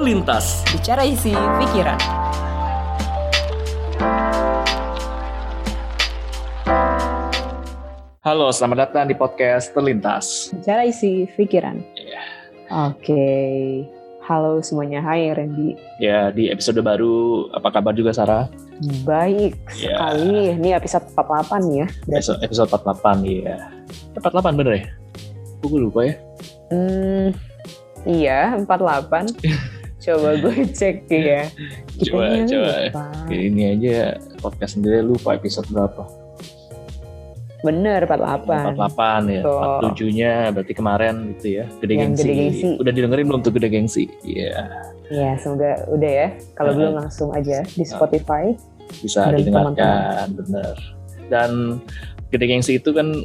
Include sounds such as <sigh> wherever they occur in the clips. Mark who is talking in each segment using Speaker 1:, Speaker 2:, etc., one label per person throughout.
Speaker 1: Terlintas.
Speaker 2: Bicara isi pikiran.
Speaker 1: Halo, selamat datang di podcast Terlintas.
Speaker 2: Bicara isi pikiran.
Speaker 1: Iya.
Speaker 2: Oke. Halo semuanya, hai Randy.
Speaker 1: Ya, di episode baru, apa kabar juga Sarah?
Speaker 2: Baik
Speaker 1: Ya.
Speaker 2: sekali. Ini episode 48 nih ya.
Speaker 1: Episode, episode 48, iya. 48 bener ya? Gue lupa ya.
Speaker 2: Hmm, iya, 48. <laughs> Coba gue <laughs> cek ya.
Speaker 1: Coba,
Speaker 2: Kitanya
Speaker 1: coba.
Speaker 2: lupa.
Speaker 1: Ini aja podcast sendiri lupa episode berapa.
Speaker 2: Bener, 48.
Speaker 1: 48 ya.
Speaker 2: Tuh.
Speaker 1: 47-nya berarti kemarin gitu ya. Gede
Speaker 2: Yang
Speaker 1: gengsi.
Speaker 2: Gede Gengsi.
Speaker 1: Udah didengerin belum tuh Gede Gengsi? Iya.
Speaker 2: Ya, semoga udah ya. Kalau belum langsung aja di Spotify.
Speaker 1: bisa
Speaker 2: Dan
Speaker 1: didengarkan bener dan gede gengsi itu kan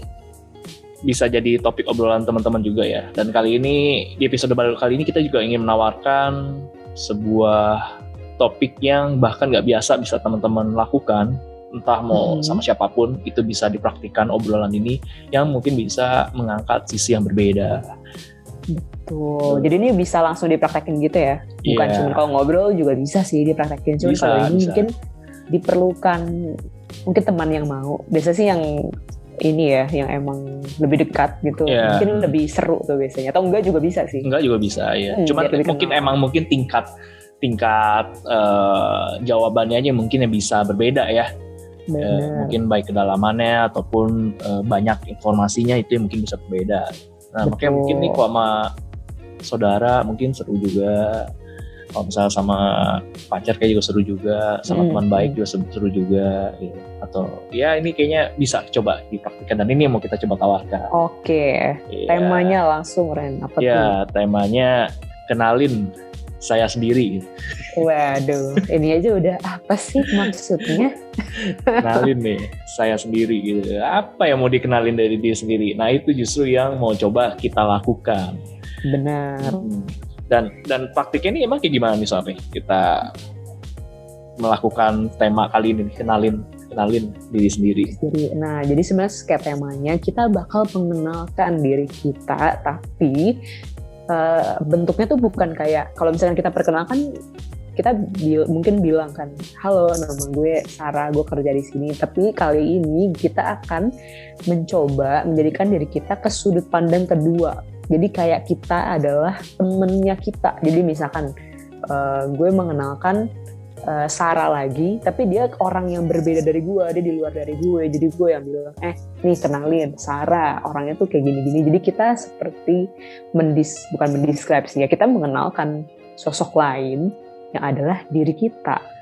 Speaker 1: bisa jadi topik obrolan teman-teman juga ya dan kali ini di episode baru kali ini kita juga ingin menawarkan sebuah topik yang bahkan nggak biasa bisa teman-teman lakukan entah mau
Speaker 2: Hmm.
Speaker 1: sama siapa pun itu bisa dipraktikkan obrolan ini yang mungkin bisa mengangkat sisi yang berbeda
Speaker 2: Tuh, jadi ini bisa langsung dipraktekin gitu ya. Bukan
Speaker 1: Iya.
Speaker 2: cuma kalau ngobrol juga bisa sih dipraktekin. Cuma
Speaker 1: Bisa,
Speaker 2: kalau ini
Speaker 1: bisa.
Speaker 2: mungkin diperlukan mungkin teman yang mau. Biasa sih yang ini ya, yang emang lebih dekat gitu.
Speaker 1: Iya.
Speaker 2: Mungkin lebih seru tuh biasanya. Atau enggak juga bisa sih.
Speaker 1: enggak juga bisa ya
Speaker 2: Hmm,
Speaker 1: cuman mungkin
Speaker 2: kenal.
Speaker 1: emang mungkin tingkat tingkat eh, jawabannya aja mungkin yang bisa berbeda ya
Speaker 2: Bener.
Speaker 1: mungkin baik kedalamannya ataupun eh, banyak informasinya itu yang mungkin bisa berbeda. Nah, makanya mungkin nih kok sama saudara mungkin seru juga. Kalau misalnya sama pacar kayak juga seru juga, sama
Speaker 2: Hmm,
Speaker 1: teman baik
Speaker 2: hmm.
Speaker 1: juga seru, juga. gitu. Atau ya ini kayaknya bisa coba dipraktikkan dan ini yang mau kita coba tawarkan.
Speaker 2: Oke,
Speaker 1: Iya.
Speaker 2: temanya langsung Ren. Apa tuh?
Speaker 1: Ya, temanya kenalin saya sendiri.
Speaker 2: Waduh, ini aja udah apa sih maksudnya?
Speaker 1: kenalin nih saya sendiri gitu apa yang mau dikenalin dari diri sendiri nah itu justru yang mau coba kita lakukan
Speaker 2: Benar.
Speaker 1: Hmm. Dan dan praktiknya ini emang kayak gimana nih soalnya kita melakukan tema kali ini kenalin kenalin diri sendiri
Speaker 2: nah, jadi sebenarnya kayak temanya kita bakal mengenalkan diri kita, tapi eh, bentuknya tuh bukan kayak kalau misalnya kita perkenalkan kita bil- mungkin bilang kan, halo nama gue Sarah, gue kerja di sini. Tapi kali ini kita akan mencoba menjadikan diri kita ke sudut pandang kedua. Jadi kayak kita adalah temennya kita. Jadi misalkan eh, gue mengenalkan eh, Sarah lagi, tapi dia orang yang berbeda dari gue, dia di luar dari gue, jadi gue yang bilang, eh nih kenalin Sarah, orangnya tuh kayak gini-gini, jadi kita seperti mendis, bukan mendeskripsi ya, kita mengenalkan sosok lain yang adalah diri kita,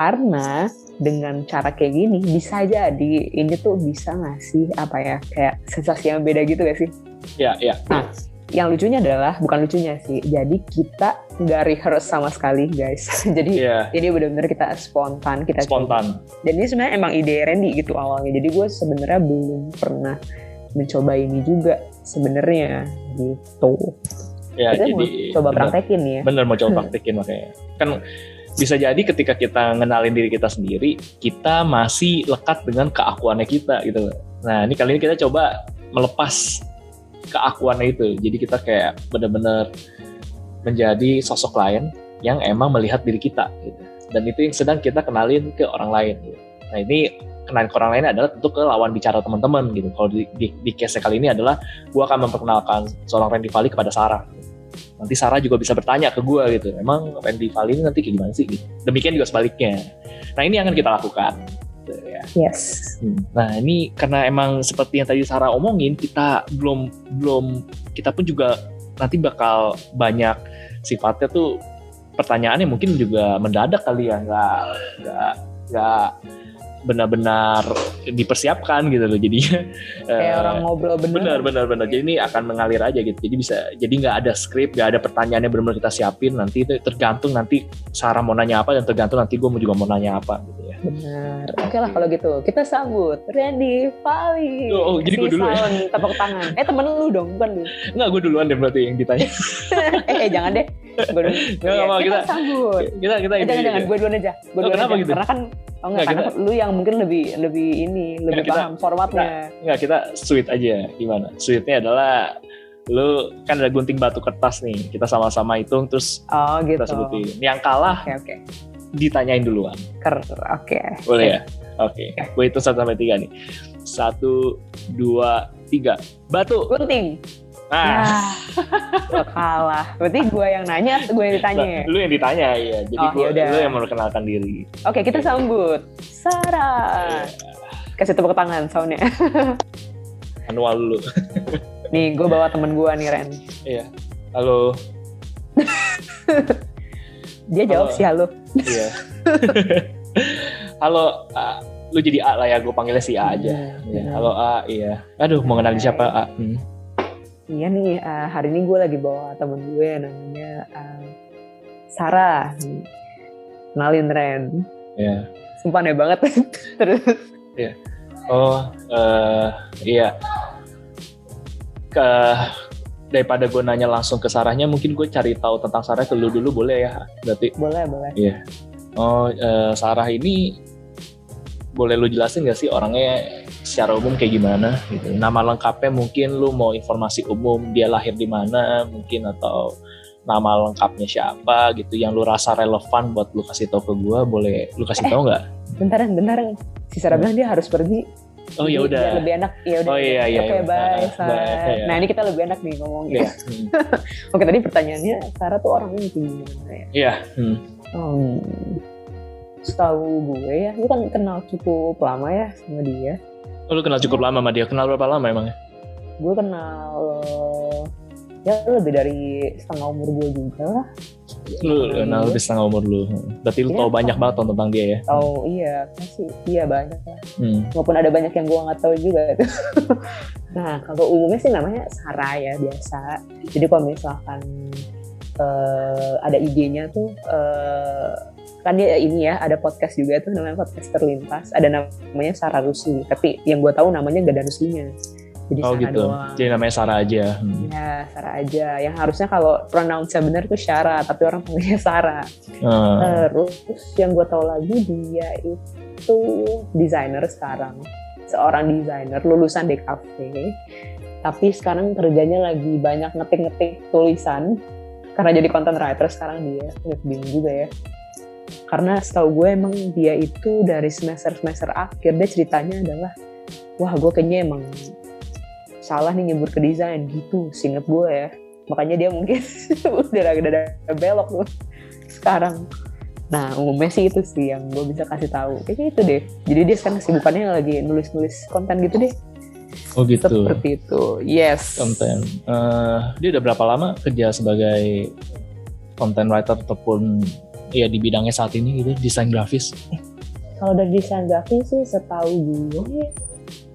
Speaker 2: karena dengan cara kayak gini bisa jadi ini tuh bisa ngasih apa ya kayak sensasi yang beda gitu gak sih?
Speaker 1: ya ya.
Speaker 2: Yang lucunya adalah bukan lucunya sih, jadi kita nggak rehearse sama sekali guys, <laughs> jadi
Speaker 1: ya
Speaker 2: jadi benar-benar kita spontan kita coba.
Speaker 1: spontan
Speaker 2: dan ini sebenarnya emang ide Randy gitu awalnya. Jadi gue sebenarnya belum pernah mencoba ini juga sebenarnya gitu.
Speaker 1: Ya
Speaker 2: kita mau
Speaker 1: jadi
Speaker 2: coba
Speaker 1: bener,
Speaker 2: praktekin ya.
Speaker 1: Bener mau coba <laughs> praktekin makanya. Kan bisa jadi ketika kita ngenalin diri kita sendiri kita masih lekat dengan keakuannya kita gitu nah ini kali ini kita coba melepas keakuannya itu jadi kita kayak bener-bener menjadi sosok lain yang emang melihat diri kita gitu. dan itu yang sedang kita kenalin ke orang lain gitu. nah ini kenalin ke orang lain adalah tentu ke lawan bicara teman-teman gitu kalau di, di, di case kali ini adalah gua akan memperkenalkan seorang Randy Vali kepada Sarah nanti Sarah juga bisa bertanya ke gua gitu emang Randy Vali ini nanti kayak gimana sih gitu. demikian juga sebaliknya nah ini yang akan kita lakukan gitu ya.
Speaker 2: yes
Speaker 1: Hmm. Nah ini karena emang seperti yang tadi Sarah omongin kita belum belum kita pun juga nanti bakal banyak sifatnya tuh pertanyaannya mungkin juga mendadak kali ya nggak nggak nggak benar-benar dipersiapkan gitu loh jadinya.
Speaker 2: Kayak
Speaker 1: eh,
Speaker 2: orang ngobrol
Speaker 1: benar benar benar. Jadi ini akan mengalir aja gitu. Jadi bisa jadi nggak ada skrip nggak ada pertanyaan yang benar-benar kita siapin. Nanti itu tergantung nanti Sarah mau nanya apa dan tergantung nanti gue mau juga mau nanya apa gitu
Speaker 2: benar. Oke lah kalau gitu. Kita sambut Randy Vali
Speaker 1: Oh, oh, jadi
Speaker 2: Kasih
Speaker 1: gua dulu ya?
Speaker 2: sound, tepuk tangan. Eh temen lu dong bukan lu.
Speaker 1: Nggak gue duluan deh berarti yang ditanya. <laughs>
Speaker 2: Eh, eh jangan deh. Gue dulu.
Speaker 1: Nggak, nggak mau,
Speaker 2: kita,
Speaker 1: kita-
Speaker 2: sambut.
Speaker 1: kita kita
Speaker 2: Eh, jangan jangan gue duluan aja. Gue
Speaker 1: Oh,
Speaker 2: duluan
Speaker 1: kenapa
Speaker 2: aja.
Speaker 1: gitu?
Speaker 2: karena kan oh enggak,
Speaker 1: Nggak,
Speaker 2: karena lu yang mungkin lebih lebih ini lebih
Speaker 1: kita-
Speaker 2: paham formatnya.
Speaker 1: nggak kita sweet aja. Gimana? Sweetnya adalah lu kan ada gunting batu kertas nih. Kita sama-sama hitung terus
Speaker 2: Oh gitu.
Speaker 1: kita sebutin. Yang kalah
Speaker 2: Oke oke.
Speaker 1: Ditanyain duluan
Speaker 2: Ker oke.
Speaker 1: boleh ya oke gue hitung satu sampai tiga nih satu dua tiga batu
Speaker 2: Gunting.
Speaker 1: nah
Speaker 2: Nah, gue kalah. Berarti gue yang nanya, gue yang ditanya. ya?
Speaker 1: lu yang ditanya ya jadi
Speaker 2: Oh,
Speaker 1: gue lu yang memperkenalkan diri
Speaker 2: Oke, kita sambut Sarah. Kasih tepuk tangan soundnya. <laughs>
Speaker 1: manual dulu
Speaker 2: Nih, gue bawa temen gue nih, Ren.
Speaker 1: iya halo <laughs>
Speaker 2: Dia jawab
Speaker 1: Halo.
Speaker 2: sih halo.
Speaker 1: iya halo A. lu jadi A lah ya gue panggilnya si A aja Iya,
Speaker 2: benar.
Speaker 1: halo A iya aduh mau kenalin siapa A Hmm.
Speaker 2: Iya nih, eh, hari ini gue lagi bawa temen gue namanya eh, Sarah. Kenalin Ren.
Speaker 1: Iya.
Speaker 2: Sumpah aneh banget. <laughs> Terus,
Speaker 1: Oh, eh iya. Ke daripada gue nanya langsung ke Sarahnya, mungkin gue cari tahu tentang Sarah ke lu dulu boleh ya? Berarti,
Speaker 2: boleh, boleh.
Speaker 1: oh eh, Sarah ini boleh lu jelasin gak sih orangnya secara umum kayak gimana? Gitu. Nama lengkapnya mungkin lu mau informasi umum dia lahir di mana mungkin atau nama lengkapnya siapa gitu yang lu rasa relevan buat lu kasih tahu ke gue boleh lu kasih tahu nggak?
Speaker 2: Bentaran, bentaran. Si Sarah bilang dia harus pergi.
Speaker 1: Oh ya udah.
Speaker 2: lebih enak. Ya udah.
Speaker 1: Oh, iya, iya,
Speaker 2: Oke,
Speaker 1: iya.
Speaker 2: bye, Sarah.
Speaker 1: bye, iya.
Speaker 2: Nah, ini kita lebih enak nih ngomongnya.
Speaker 1: Iya. Hmm. <laughs>
Speaker 2: Oke, tadi pertanyaannya Sarah tuh orangnya gimana ya?
Speaker 1: Iya. Hmm.
Speaker 2: Hmm, setahu gue ya, lu kan kenal cukup lama ya sama dia.
Speaker 1: Oh, lu kenal cukup lama sama dia. Kenal berapa lama emangnya?
Speaker 2: Gue kenal ya lebih dari setengah umur gue juga lah.
Speaker 1: Lu kenal lebih setengah umur lu. Berarti lu
Speaker 2: Iya,
Speaker 1: tahu banyak banget tentang dia ya.
Speaker 2: Tahu iya, pasti iya banyak lah.
Speaker 1: Hmm.
Speaker 2: Maupun ada banyak yang gue nggak tahu juga. <laughs> nah kalau umumnya sih namanya Sarah ya biasa. Jadi kalau misalkan eh, ada IG-nya tuh eh, kan dia ini ya ada podcast juga tuh namanya podcast terlintas ada namanya Sarah Rusli tapi yang gue tahu namanya gak ada Ruslinya jadi
Speaker 1: Oh
Speaker 2: Sarah
Speaker 1: gitu.
Speaker 2: doang
Speaker 1: Jadi namanya Sarah aja. Hmm.
Speaker 2: ya Sarah aja yang harusnya kalau pronounce-nya benar tuh Sarah tapi orang panggilnya Sarah
Speaker 1: Hmm.
Speaker 2: terus yang gue tahu lagi dia itu desainer sekarang seorang desainer lulusan DKV tapi sekarang kerjanya lagi banyak ngetik-ngetik tulisan karena jadi content writer sekarang dia Agak bingung juga ya karena setahu gue emang dia itu dari semester semester akhir dia ceritanya adalah wah gue kayaknya emang salah nih nyebur ke desain gitu singkat gue ya. Makanya dia mungkin <laughs> udah ada belok tuh sekarang. Nah umumnya sih itu sih yang gue bisa kasih tahu. Kayaknya itu deh. Jadi dia sekarang kesibukannya lagi nulis-nulis konten gitu deh.
Speaker 1: Oh gitu.
Speaker 2: seperti itu. Yes.
Speaker 1: Konten. Eh, dia udah berapa lama kerja sebagai content writer ataupun ya di bidangnya saat ini gitu, desain grafis?
Speaker 2: kalau dari desain grafis sih setahu gue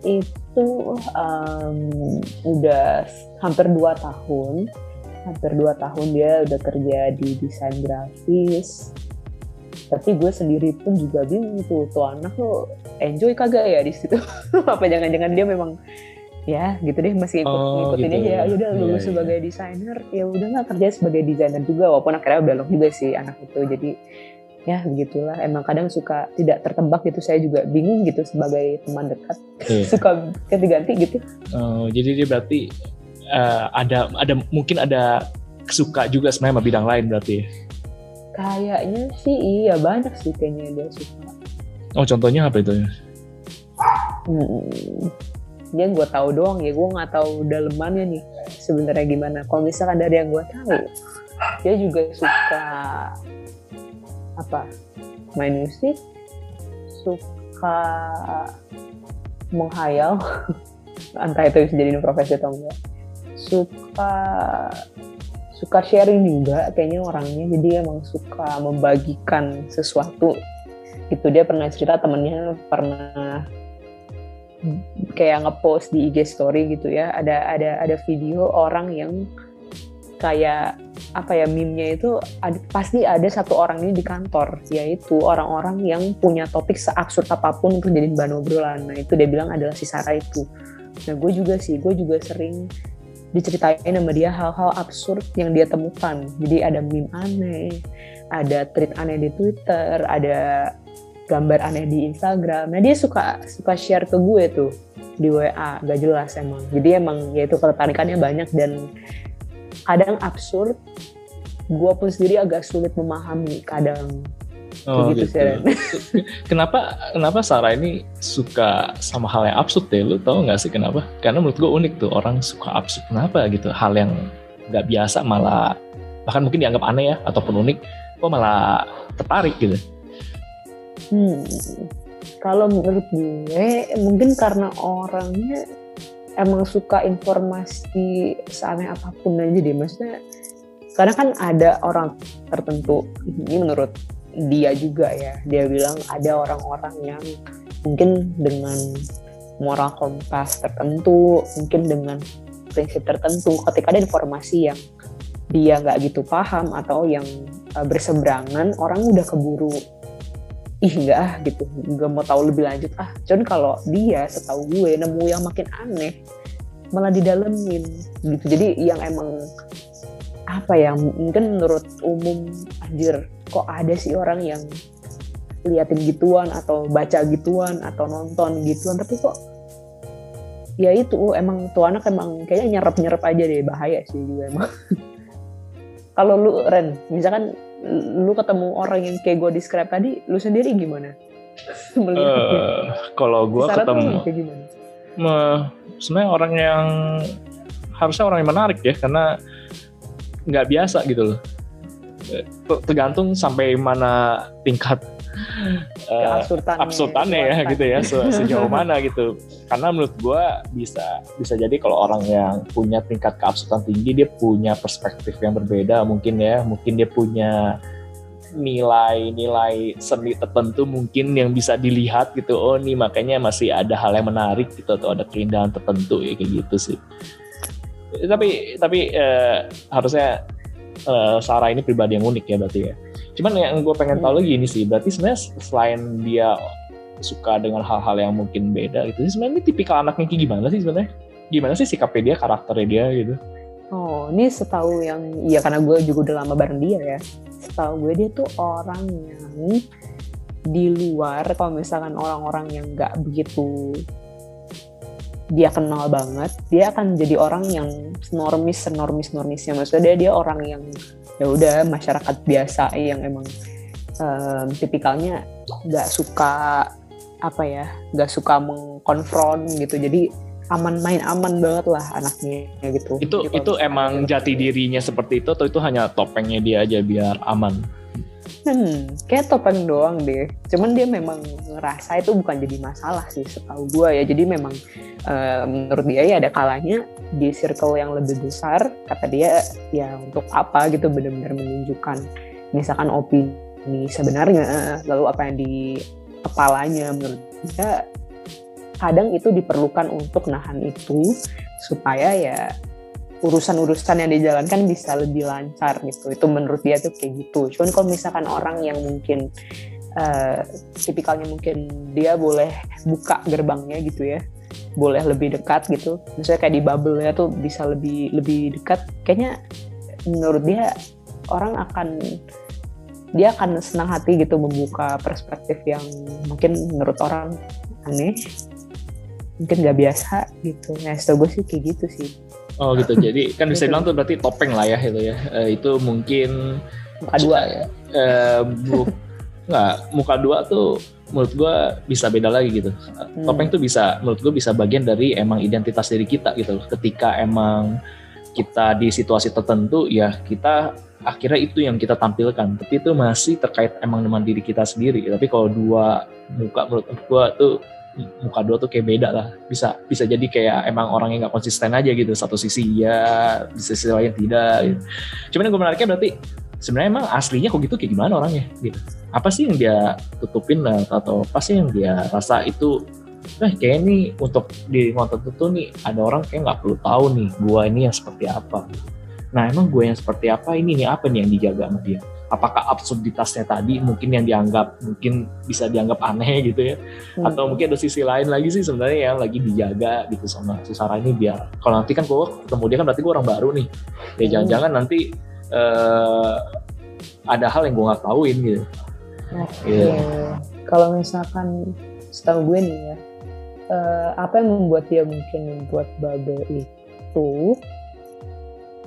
Speaker 2: itu em, udah hampir dua tahun. Hampir dua tahun dia udah kerja di desain grafis. Tapi gue sendiri pun juga bingung tuh tuh anak lo enjoy kagak ya di situ? <laughs> Apa jangan-jangan dia memang ya gitu deh masih ikut
Speaker 1: Oh,
Speaker 2: ngikutin
Speaker 1: gitu.
Speaker 2: aja ya udah
Speaker 1: Iya,
Speaker 2: lulus
Speaker 1: iya.
Speaker 2: sebagai desainer. Ya udah nggak kerja sebagai desainer juga walaupun akhirnya belok juga sih anak itu. Jadi ya begitulah emang kadang suka tidak tertebak gitu saya juga bingung gitu sebagai teman dekat
Speaker 1: Iya. <laughs>
Speaker 2: suka ganti-ganti gitu
Speaker 1: Oh, jadi dia berarti eh, ada ada mungkin ada suka juga sebenarnya sama bidang lain berarti. ya?
Speaker 2: kayaknya sih iya banyak sih kayaknya dia suka
Speaker 1: Oh contohnya apa itu?
Speaker 2: Hmm. Dia gue tahu doang ya, gue nggak tahu dalemannya nih sebenarnya gimana. Kalau misalkan dari yang gue tahu, dia juga suka apa? Main musik, suka menghayal, <laughs> entah itu bisa jadi profesi atau enggak. Suka suka sharing juga kayaknya orangnya jadi emang suka membagikan sesuatu itu dia pernah cerita temennya pernah kayak ngepost di IG story gitu ya ada ada ada video orang yang kayak apa ya meme-nya itu ada, pasti ada satu orang ini di kantor yaitu orang-orang yang punya topik seabsurd apa pun untuk jadi bahan obrolan nah itu dia bilang adalah si Sarah itu nah gue juga sih gue juga sering diceritain sama dia hal-hal absurd yang dia temukan jadi ada meme aneh ada tweet aneh di Twitter ada gambar aneh di Instagram. Nah dia suka suka share ke gue tuh di WA, gak jelas emang. Jadi emang ya itu ketertarikannya banyak dan kadang absurd. Gue pun sendiri agak sulit memahami kadang.
Speaker 1: Oh gitu, gitu. Sih, <laughs> kenapa kenapa Sarah ini suka sama hal yang absurd deh? Lu tau gak sih kenapa? Karena menurut gue unik tuh orang suka absurd. Kenapa gitu? Hal yang nggak biasa malah bahkan mungkin dianggap aneh ya ataupun unik, kok malah tertarik gitu?
Speaker 2: Hmm, kalau menurut gue mungkin karena orangnya emang suka informasi seaneh apa pun aja deh maksudnya karena kan ada orang tertentu ini menurut dia juga ya dia bilang ada orang-orang yang mungkin dengan moral kompas tertentu mungkin dengan prinsip tertentu ketika ada informasi yang dia nggak gitu paham atau yang uh, berseberangan orang udah keburu ih enggak ah gitu. Nggak mau tahu lebih lanjut. Ah cuman kalau dia setahu gue nemu yang makin aneh malah didalemin gitu. Jadi yang emang apa ya mungkin menurut umum anjir kok ada sih orang yang liatin gituan atau baca gituan atau nonton gituan tapi kok ya itu emang tuh anak emang kayaknya nyerap nyerap aja deh bahaya sih juga emang. <laughs> Kalau lu Ren misalkan lu ketemu orang yang kayak gue describe tadi, lu sendiri gimana? <laughs>
Speaker 1: uh, kalau gue ketemu, kayak gimana? sebenarnya orang yang harusnya orang yang menarik ya, karena nggak biasa gitu loh. Eh, tergantung sampai mana tingkat uh, absurdannya ya gitu ya se <laughs> sejauh mana gitu. Karena menurut gue bisa bisa jadi kalau orang yang punya tingkat keabsurdan tinggi dia punya perspektif yang berbeda mungkin ya. Mungkin dia punya nilai-nilai seni tertentu mungkin yang bisa dilihat gitu. Oh nih makanya masih ada hal yang menarik gitu atau ada keindahan tertentu ya kayak gitu sih. Tapi tapi uh, harusnya uh, Sarah ini pribadi yang unik ya berarti ya Cuman yang gue pengen tahu hmm. lagi ini sih, berarti sebenarnya selain dia suka dengan hal-hal yang mungkin beda gitu, sebenarnya ini tipikal anaknya kayak gimana sih sebenarnya? Gimana sih sikapnya dia, karakternya dia gitu?
Speaker 2: Oh, ini setahu yang, iya karena gue juga udah lama bareng dia ya. Setahu gue dia tuh orang yang di luar, kalau misalkan orang-orang yang nggak begitu dia kenal banget, dia akan jadi orang yang normis, normis, normisnya. Maksudnya dia dia orang yang ya udah masyarakat biasa yang emang um, tipikalnya nggak suka apa ya nggak suka mengkonfront gitu. Jadi aman main aman banget lah anaknya gitu.
Speaker 1: Itu Jadi itu emang jati dirinya seperti itu atau itu hanya topengnya dia aja biar aman
Speaker 2: Hmm, kayak topeng doang deh. Cuman dia memang ngerasa itu bukan jadi masalah sih setahu gue ya. Jadi memang uh, menurut dia ya ada kalanya di circle yang lebih besar, kata dia ya untuk apa gitu benar-benar menunjukkan misalkan opini sebenarnya, lalu apa yang di kepalanya menurut dia kadang itu diperlukan untuk nahan itu supaya ya urusan-urusan yang dijalankan bisa lebih lancar gitu. Itu menurut dia tuh kayak gitu. Cuman kalau misalkan orang yang mungkin uh, tipikalnya mungkin dia boleh buka gerbangnya gitu ya, boleh lebih dekat gitu. Misalnya kayak di bubble-nya tuh bisa lebih lebih dekat. Kayaknya menurut dia orang akan dia akan senang hati gitu membuka perspektif yang mungkin menurut orang aneh mungkin nggak biasa gitu nah setahu gue sih kayak gitu sih
Speaker 1: Oh gitu. Jadi kan bisa bilang tuh berarti topeng lah ya itu ya. Uh, itu mungkin
Speaker 2: muka dua ya.
Speaker 1: Uh, bu nggak muka dua tuh menurut gue bisa beda lagi gitu. Hmm. Topeng tuh bisa menurut gue bisa bagian dari emang identitas diri kita gitu. Ketika emang kita di situasi tertentu ya kita akhirnya itu yang kita tampilkan. Tapi itu masih terkait emang dengan diri kita sendiri. Tapi kalau dua muka menurut gue tuh muka dua tuh kayak beda lah. Bisa bisa jadi kayak emang orang yang nggak konsisten aja gitu. Satu sisi ya di sisi lain tidak gitu. cuman yang gue menariknya berarti sebenarnya emang aslinya kok gitu kayak gimana orangnya gitu. Apa sih yang dia tutupin atau apa sih yang dia rasa itu nah kayak ini untuk di lingkungan tertentu nih ada orang kayak nggak perlu tahu nih gue ini yang seperti apa. Nah emang gue yang seperti apa ini nih apa nih yang dijaga sama dia apakah absurditasnya tadi mungkin yang dianggap mungkin bisa dianggap aneh gitu ya hmm. atau mungkin ada sisi lain lagi sih sebenarnya yang lagi dijaga gitu sama si Sarah ini biar kalau nanti kan gue ketemu dia kan berarti gue orang baru nih ya hmm. jangan-jangan nanti uh, ada hal yang gue nggak tahuin gitu
Speaker 2: okay. yeah. kalau misalkan setahu gue nih ya uh, apa yang membuat dia mungkin membuat bubble itu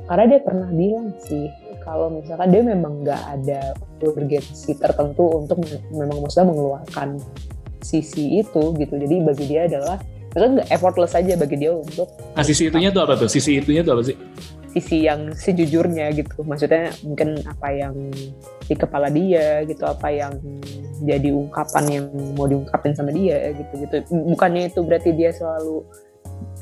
Speaker 2: karena dia pernah bilang sih kalau misalkan dia memang nggak ada urgensi tertentu untuk memang maksudnya mengeluarkan sisi itu gitu. Jadi bagi dia adalah maksudnya nggak effortless aja bagi dia untuk
Speaker 1: nah sisi itunya tuh apa tuh? Sisi itunya tuh apa sih?
Speaker 2: Sisi yang sejujurnya gitu. Maksudnya mungkin apa yang di kepala dia gitu apa yang jadi ungkapan yang mau diungkapin sama dia gitu gitu. Bukannya itu berarti dia selalu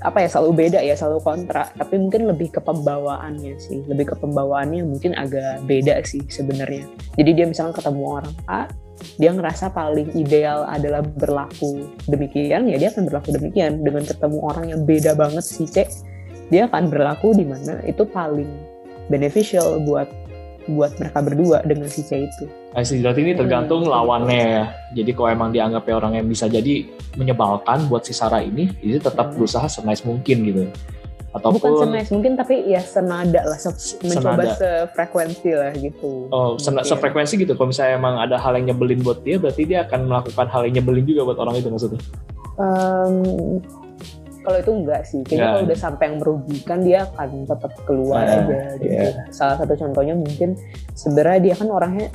Speaker 2: apa ya selalu beda ya selalu kontra. Tapi mungkin lebih ke pembawaannya sih. Lebih ke pembawaannya mungkin agak beda sih sebenarnya. Jadi dia misalnya ketemu orang A dia ngerasa paling ideal adalah berlaku demikian ya dia akan berlaku demikian. Dengan ketemu orang yang beda banget si C dia akan berlaku di mana itu paling beneficial buat buat mereka berdua dengan si C itu.
Speaker 1: I see. Berarti ini tergantung hmm. lawannya ya. Jadi kalau emang dianggap orang yang bisa jadi menyebalkan buat si Sarah ini, jadi tetap hmm. berusaha senice mungkin gitu.
Speaker 2: Ataupun, Bukan senice mungkin tapi ya senada lah, se mencoba senada. sefrekuensi lah gitu.
Speaker 1: Oh, sen sefrekuensi gitu. Kalau misalnya emang ada hal yang nyebelin buat dia, berarti dia akan melakukan hal yang nyebelin juga buat orang itu maksudnya. Um,
Speaker 2: kalau itu enggak sih kayaknya yeah. kalau udah sampai yang merugikan dia akan tetap keluar uh, aja gitu yeah. salah satu contohnya mungkin sebenarnya dia kan orangnya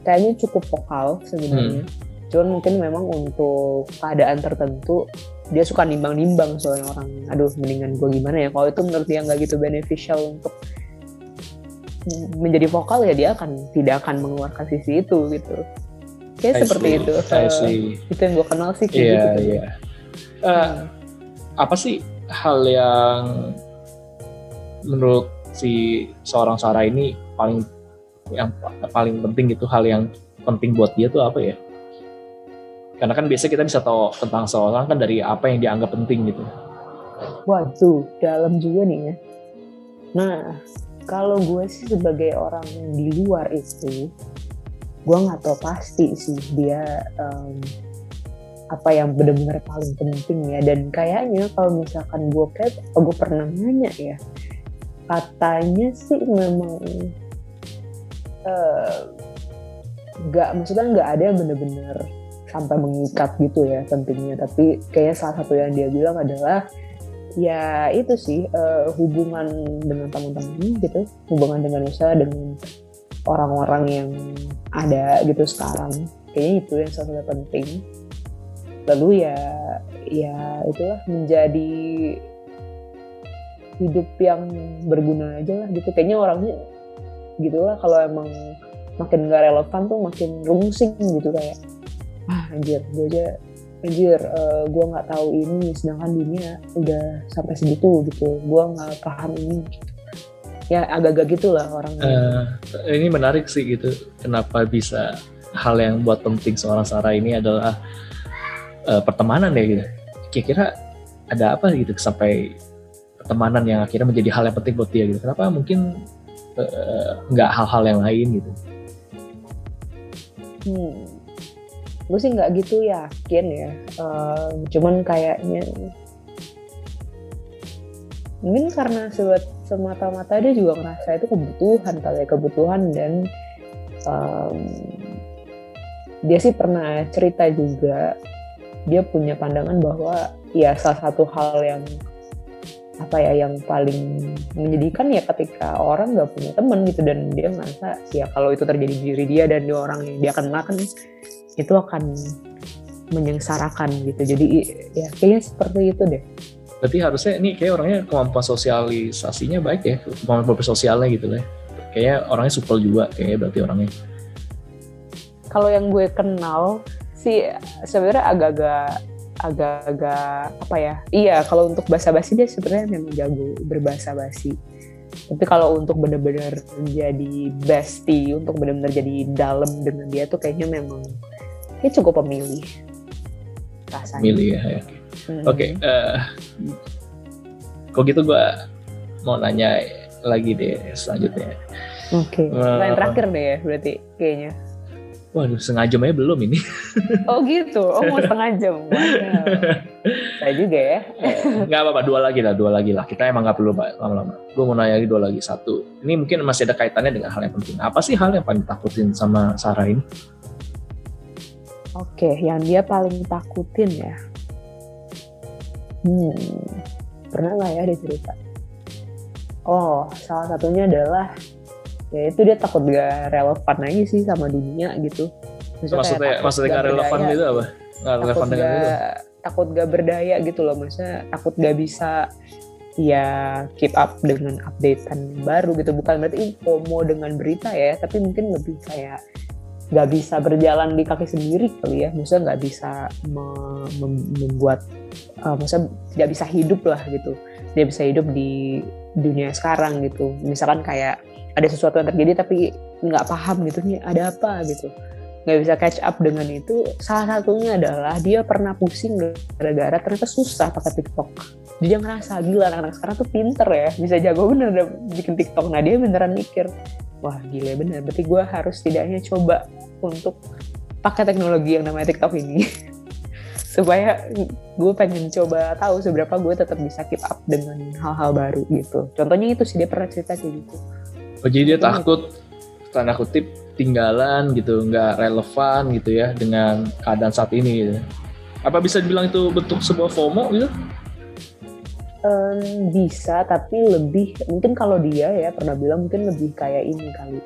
Speaker 2: kayaknya cukup vokal sebenarnya hmm. cuman mungkin memang untuk keadaan tertentu dia suka nimbang-nimbang soalnya orang aduh mendingan gue gimana ya kalau itu menurut dia nggak gitu beneficial untuk menjadi vokal ya dia akan tidak akan mengeluarkan sisi itu gitu kayak seperti see. itu uh, itu yang gue kenal sih kayak yeah, gitu yeah.
Speaker 1: Uh, hmm apa sih hal yang menurut si seorang Sarah ini paling yang paling penting gitu hal yang penting buat dia tuh apa ya? Karena kan biasa kita bisa tahu tentang seorang kan dari apa yang dianggap penting gitu.
Speaker 2: Waduh, dalam juga nih ya. Nah, kalau gue sih sebagai orang yang di luar itu, gue nggak tahu pasti sih dia um, apa yang benar-benar paling penting ya. Dan kayaknya kalau misalkan gue kayak gue pernah nanya ya katanya sih memang uh, nggak maksudnya nggak ada yang benar-benar sampai mengikat gitu ya pentingnya. Tapi kayaknya salah satu yang dia bilang adalah ya itu sih uh, hubungan dengan teman-teman gitu hubungan dengan usaha dengan orang-orang yang ada gitu sekarang. Kayaknya itu yang satu penting lalu ya ya itulah menjadi hidup yang berguna aja lah gitu. Kayaknya orangnya gitulah kalau emang makin gak relevan tuh makin rungsing gitu kayak ah anjir gue aja anjir uh, gue nggak tahu ini sedangkan dunia udah sampai segitu gitu. Gue nggak paham ini. Gitu. ya agak-agak gitulah orang. Uh,
Speaker 1: ini menarik sih gitu kenapa bisa hal yang buat penting seorang Sarah ini adalah uh, pertemanan ya gitu. Kira-kira ada apa gitu sampai pertemanan yang akhirnya menjadi hal yang penting buat dia gitu? Kenapa mungkin uh, nggak hal-hal yang lain gitu?
Speaker 2: Hmm. Gue sih nggak gitu yakin ya. Uh, cuman kayaknya mungkin karena semata-mata dia juga ngerasa itu kebutuhan kali ya kebutuhan dan um, dia sih pernah cerita juga dia punya pandangan bahwa ya salah satu hal yang apa ya yang paling menyedihkan ya ketika orang nggak punya teman gitu dan dia merasa ya kalau itu terjadi di diri dia dan dia orang yang dia kenal kan itu akan menyengsarakan gitu. Jadi ya kayaknya seperti itu deh.
Speaker 1: Berarti harusnya ini kayak orangnya kemampuan sosialisasinya baik ya kemampuan sosialnya gitu lah. Kayaknya orangnya supel juga kayaknya berarti orangnya.
Speaker 2: Kalau yang gue kenal sih sebenarnya agak-agak agak-agak apa ya iya kalau untuk bahasa basi dia sebenarnya memang jago berbahasa basi tapi kalau untuk benar-benar jadi bestie untuk benar-benar jadi dalam dengan dia tuh kayaknya memang dia cukup pemilih
Speaker 1: rasanya pemilih ya, ya. Hmm. oke okay, uh, eh, kok gitu gue mau nanya lagi deh selanjutnya
Speaker 2: oke okay. uh, terakhir deh ya berarti kayaknya
Speaker 1: Waduh, setengah jam aja belum ini. <laughs>
Speaker 2: Oh gitu, oh mau setengah jam. <laughs> Saya juga ya.
Speaker 1: Gak apa-apa, dua lagi lah, dua lagi lah. Kita emang gak perlu lama-lama. Gue mau nanya lagi dua lagi. Satu, ini mungkin masih ada kaitannya dengan hal yang penting. Apa sih hal yang paling takutin sama Sarah ini?
Speaker 2: Oke, yang dia paling takutin ya. Hmm, pernah nggak ya dia cerita? Oh, salah satunya adalah ya itu dia takut gak relevan aja sih sama dunia gitu.
Speaker 1: Maksudnya, maksudnya, maksudnya gak relevan
Speaker 2: berdaya,
Speaker 1: gitu apa? Gak relevan dengan
Speaker 2: gak,
Speaker 1: itu?
Speaker 2: Takut gak berdaya gitu loh, maksudnya takut gak bisa ya keep up dengan updatean baru gitu. Bukan berarti FOMO dengan berita ya, tapi mungkin lebih kayak nggak bisa berjalan di kaki sendiri kali ya maksudnya nggak bisa me membuat uh, maksudnya tidak bisa hidup lah gitu dia bisa hidup di dunia sekarang gitu misalkan kayak ada sesuatu yang terjadi tapi nggak paham gitu nih ada apa? gitu. Nggak bisa catch up dengan itu. Salah satunya adalah dia pernah pusing gara-gara ternyata susah pakai TikTok. Dia ngerasa gila anak-anak sekarang tuh pinter ya bisa jago bener bikin TikTok. Nah dia beneran mikir wah gila bener. Berarti gue harus tidaknya coba untuk pakai teknologi yang namanya TikTok ini. <laughs> Supaya gue pengen coba tahu seberapa gue tetap bisa keep up dengan hal-hal baru gitu. Contohnya itu sih dia pernah cerita kayak gitu
Speaker 1: oh jadi dia takut tanda kutip tinggalan gitu nggak relevan gitu ya dengan keadaan saat ini gitu. apa bisa dibilang itu bentuk sebuah FOMO gitu
Speaker 2: um, bisa tapi lebih mungkin kalau dia ya pernah bilang mungkin lebih kayak ini kali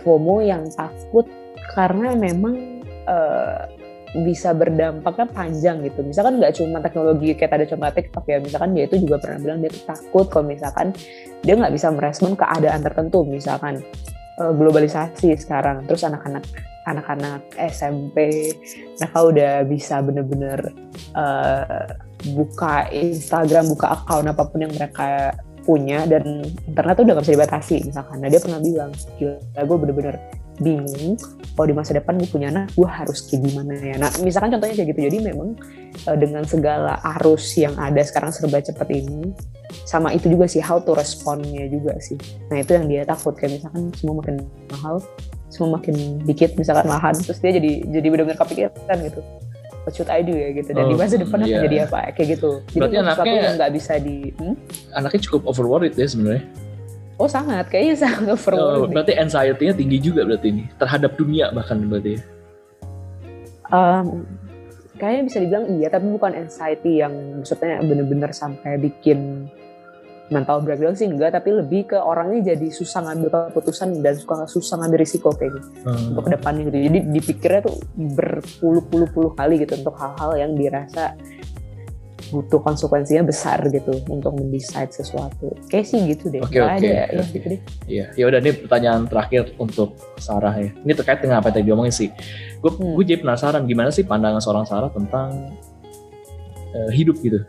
Speaker 2: FOMO yang takut karena memang uh, bisa berdampaknya panjang gitu. Misalkan nggak cuma teknologi kayak tadi contoh TikTok ya, misalkan dia itu juga pernah bilang dia tuh takut kalau misalkan dia nggak bisa merespon keadaan tertentu, misalkan uh, globalisasi sekarang, terus anak-anak anak-anak SMP mereka udah bisa bener-bener uh, buka Instagram, buka account apa pun yang mereka punya dan internet tuh udah gak bisa dibatasi misalkan. Nah dia pernah bilang, gila gue bener-bener bingung kalau di masa depan gue punya anak gue harus kayak gimana ya. Nah misalkan contohnya kayak gitu, jadi memang uh, dengan segala arus yang ada sekarang serba cepat ini, sama itu juga sih how to responnya juga sih. Nah itu yang dia takut kayak misalkan semua makin mahal, semua makin dikit misalkan lahan, terus dia jadi jadi benar-benar kepikiran gitu what should I do ya gitu dan oh, di masa depan iya. akan jadi apa kayak gitu jadi
Speaker 1: Berarti anaknya
Speaker 2: yang nggak bisa di hmm?
Speaker 1: anaknya cukup overworried ya sebenarnya
Speaker 2: oh sangat. Kayaknya sangat overworried
Speaker 1: oh, berarti anxiety-nya tinggi juga berarti ini terhadap dunia bahkan berarti
Speaker 2: um, kayaknya bisa dibilang iya tapi bukan anxiety yang maksudnya bener-bener sampai bikin mental breakdown sih enggak. Tapi lebih ke orangnya jadi susah ngambil keputusan dan suka susah ngambil risiko kayak gitu hmm. untuk ke depannya gitu. Jadi dipikirnya tuh berpuluh-puluh-puluh kali gitu untuk hal-hal yang dirasa butuh konsekuensinya besar gitu untuk mendesain sesuatu. Kayak sih gitu deh.
Speaker 1: Oke oke ya, gitu deh. Iya. Ya udah nih pertanyaan terakhir untuk Sarah ya. Ini terkait dengan apa yang tadi diomongin sih. Gue hmm. gue jadi penasaran gimana sih pandangan seorang Sarah tentang uh, hidup gitu?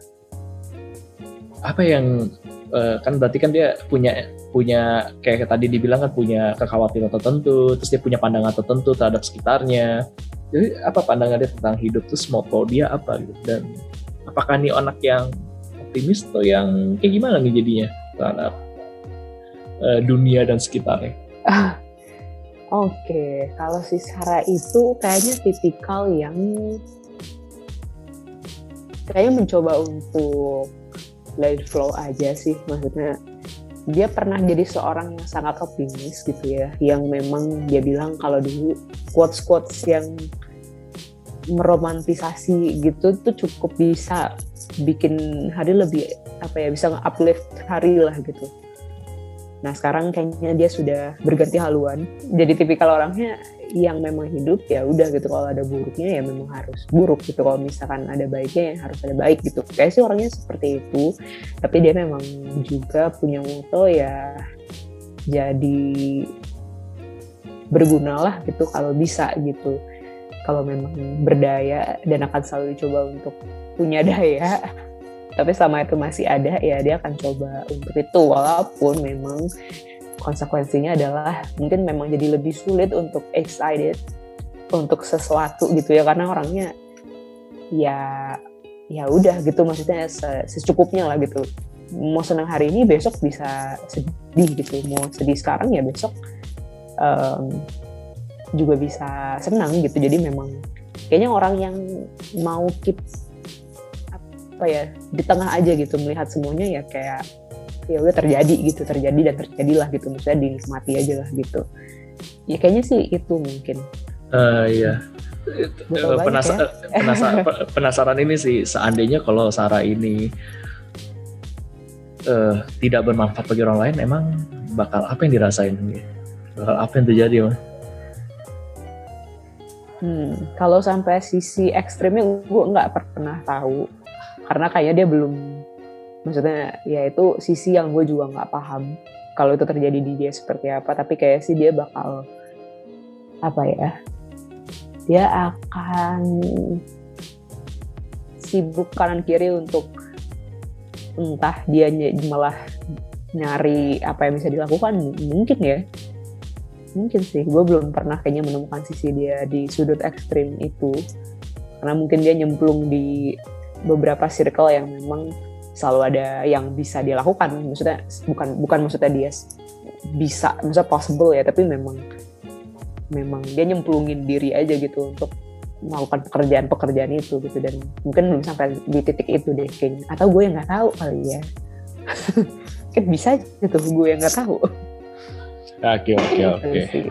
Speaker 1: Apa yang uh, kan berarti kan dia punya punya kayak tadi dibilang kan punya kekhawatiran tertentu, terus dia punya pandangan tertentu terhadap sekitarnya. Jadi apa pandangan dia tentang hidup terus moto dia apa gitu? Dan apakah nih anak yang optimis atau yang kayak gimana nih jadinya terhadap uh, dunia dan sekitarnya? <laughs>
Speaker 2: Oke, okay. kalau si Sarah itu kayaknya tipikal yang kayaknya mencoba untuk let flow aja sih maksudnya dia pernah jadi seorang yang sangat optimis gitu ya yang memang dia bilang kalau dulu quotes quotes yang meromantisasi gitu tuh cukup bisa bikin hari lebih apa ya bisa uplift hari lah gitu. Nah sekarang kayaknya dia sudah berganti haluan. Jadi tipikal orangnya yang memang hidup ya udah gitu. Kalau ada buruknya ya memang harus buruk gitu. Kalau misalkan ada baiknya ya harus ada baik gitu. Kayak sih orangnya seperti itu. Tapi dia memang juga punya moto ya jadi berguna lah gitu kalau bisa gitu kalau memang berdaya dan akan selalu dicoba untuk punya daya. Tapi selama itu masih ada ya dia akan coba untuk itu. Walaupun memang konsekuensinya adalah mungkin memang jadi lebih sulit untuk excited untuk sesuatu gitu ya. Karena orangnya ya ya udah gitu. Maksudnya secukupnya lah gitu. Mau senang hari ini besok bisa sedih gitu. Mau sedih sekarang ya besok um, juga bisa senang gitu. Jadi memang kayaknya orang yang mau keep apa ya di tengah aja gitu melihat semuanya ya kayak ya udah terjadi gitu terjadi dan terjadilah gitu. Maksudnya dinikmati aja lah gitu. Ya kayaknya sih itu mungkin.
Speaker 1: Uh, iya.
Speaker 2: Banget
Speaker 1: Penasa-
Speaker 2: ya.
Speaker 1: penasa- <laughs> pe- penasaran ini sih seandainya kalau Sarah ini eh, tidak bermanfaat bagi orang lain emang bakal apa yang dirasain? Bakal apa yang terjadi Mas?
Speaker 2: Hmm, kalau sampai sisi ekstrimnya gue nggak pernah tahu. Karena kayaknya dia belum maksudnya ya itu sisi yang gue juga nggak paham kalau itu terjadi di dia seperti apa. Tapi kayak sih dia bakal apa ya dia akan sibuk kanan kiri untuk entah dia malah nyari apa yang bisa dilakukan mungkin ya mungkin sih. Gue belum pernah kayaknya menemukan sisi dia di sudut ekstrim itu. Karena mungkin dia nyemplung di beberapa circle yang memang selalu ada yang bisa dia lakukan. Maksudnya bukan bukan maksudnya dia bisa maksudnya possible ya tapi memang memang dia nyemplungin diri aja gitu untuk melakukan pekerjaan-pekerjaan itu gitu. Dan mungkin belum sampai di titik itu deh kayaknya. Atau gue yang nggak tahu kali ya. <laughs> Kan bisa tuh gue yang nggak tahu
Speaker 1: Oke oke
Speaker 2: Gitu
Speaker 1: oke.
Speaker 2: sih.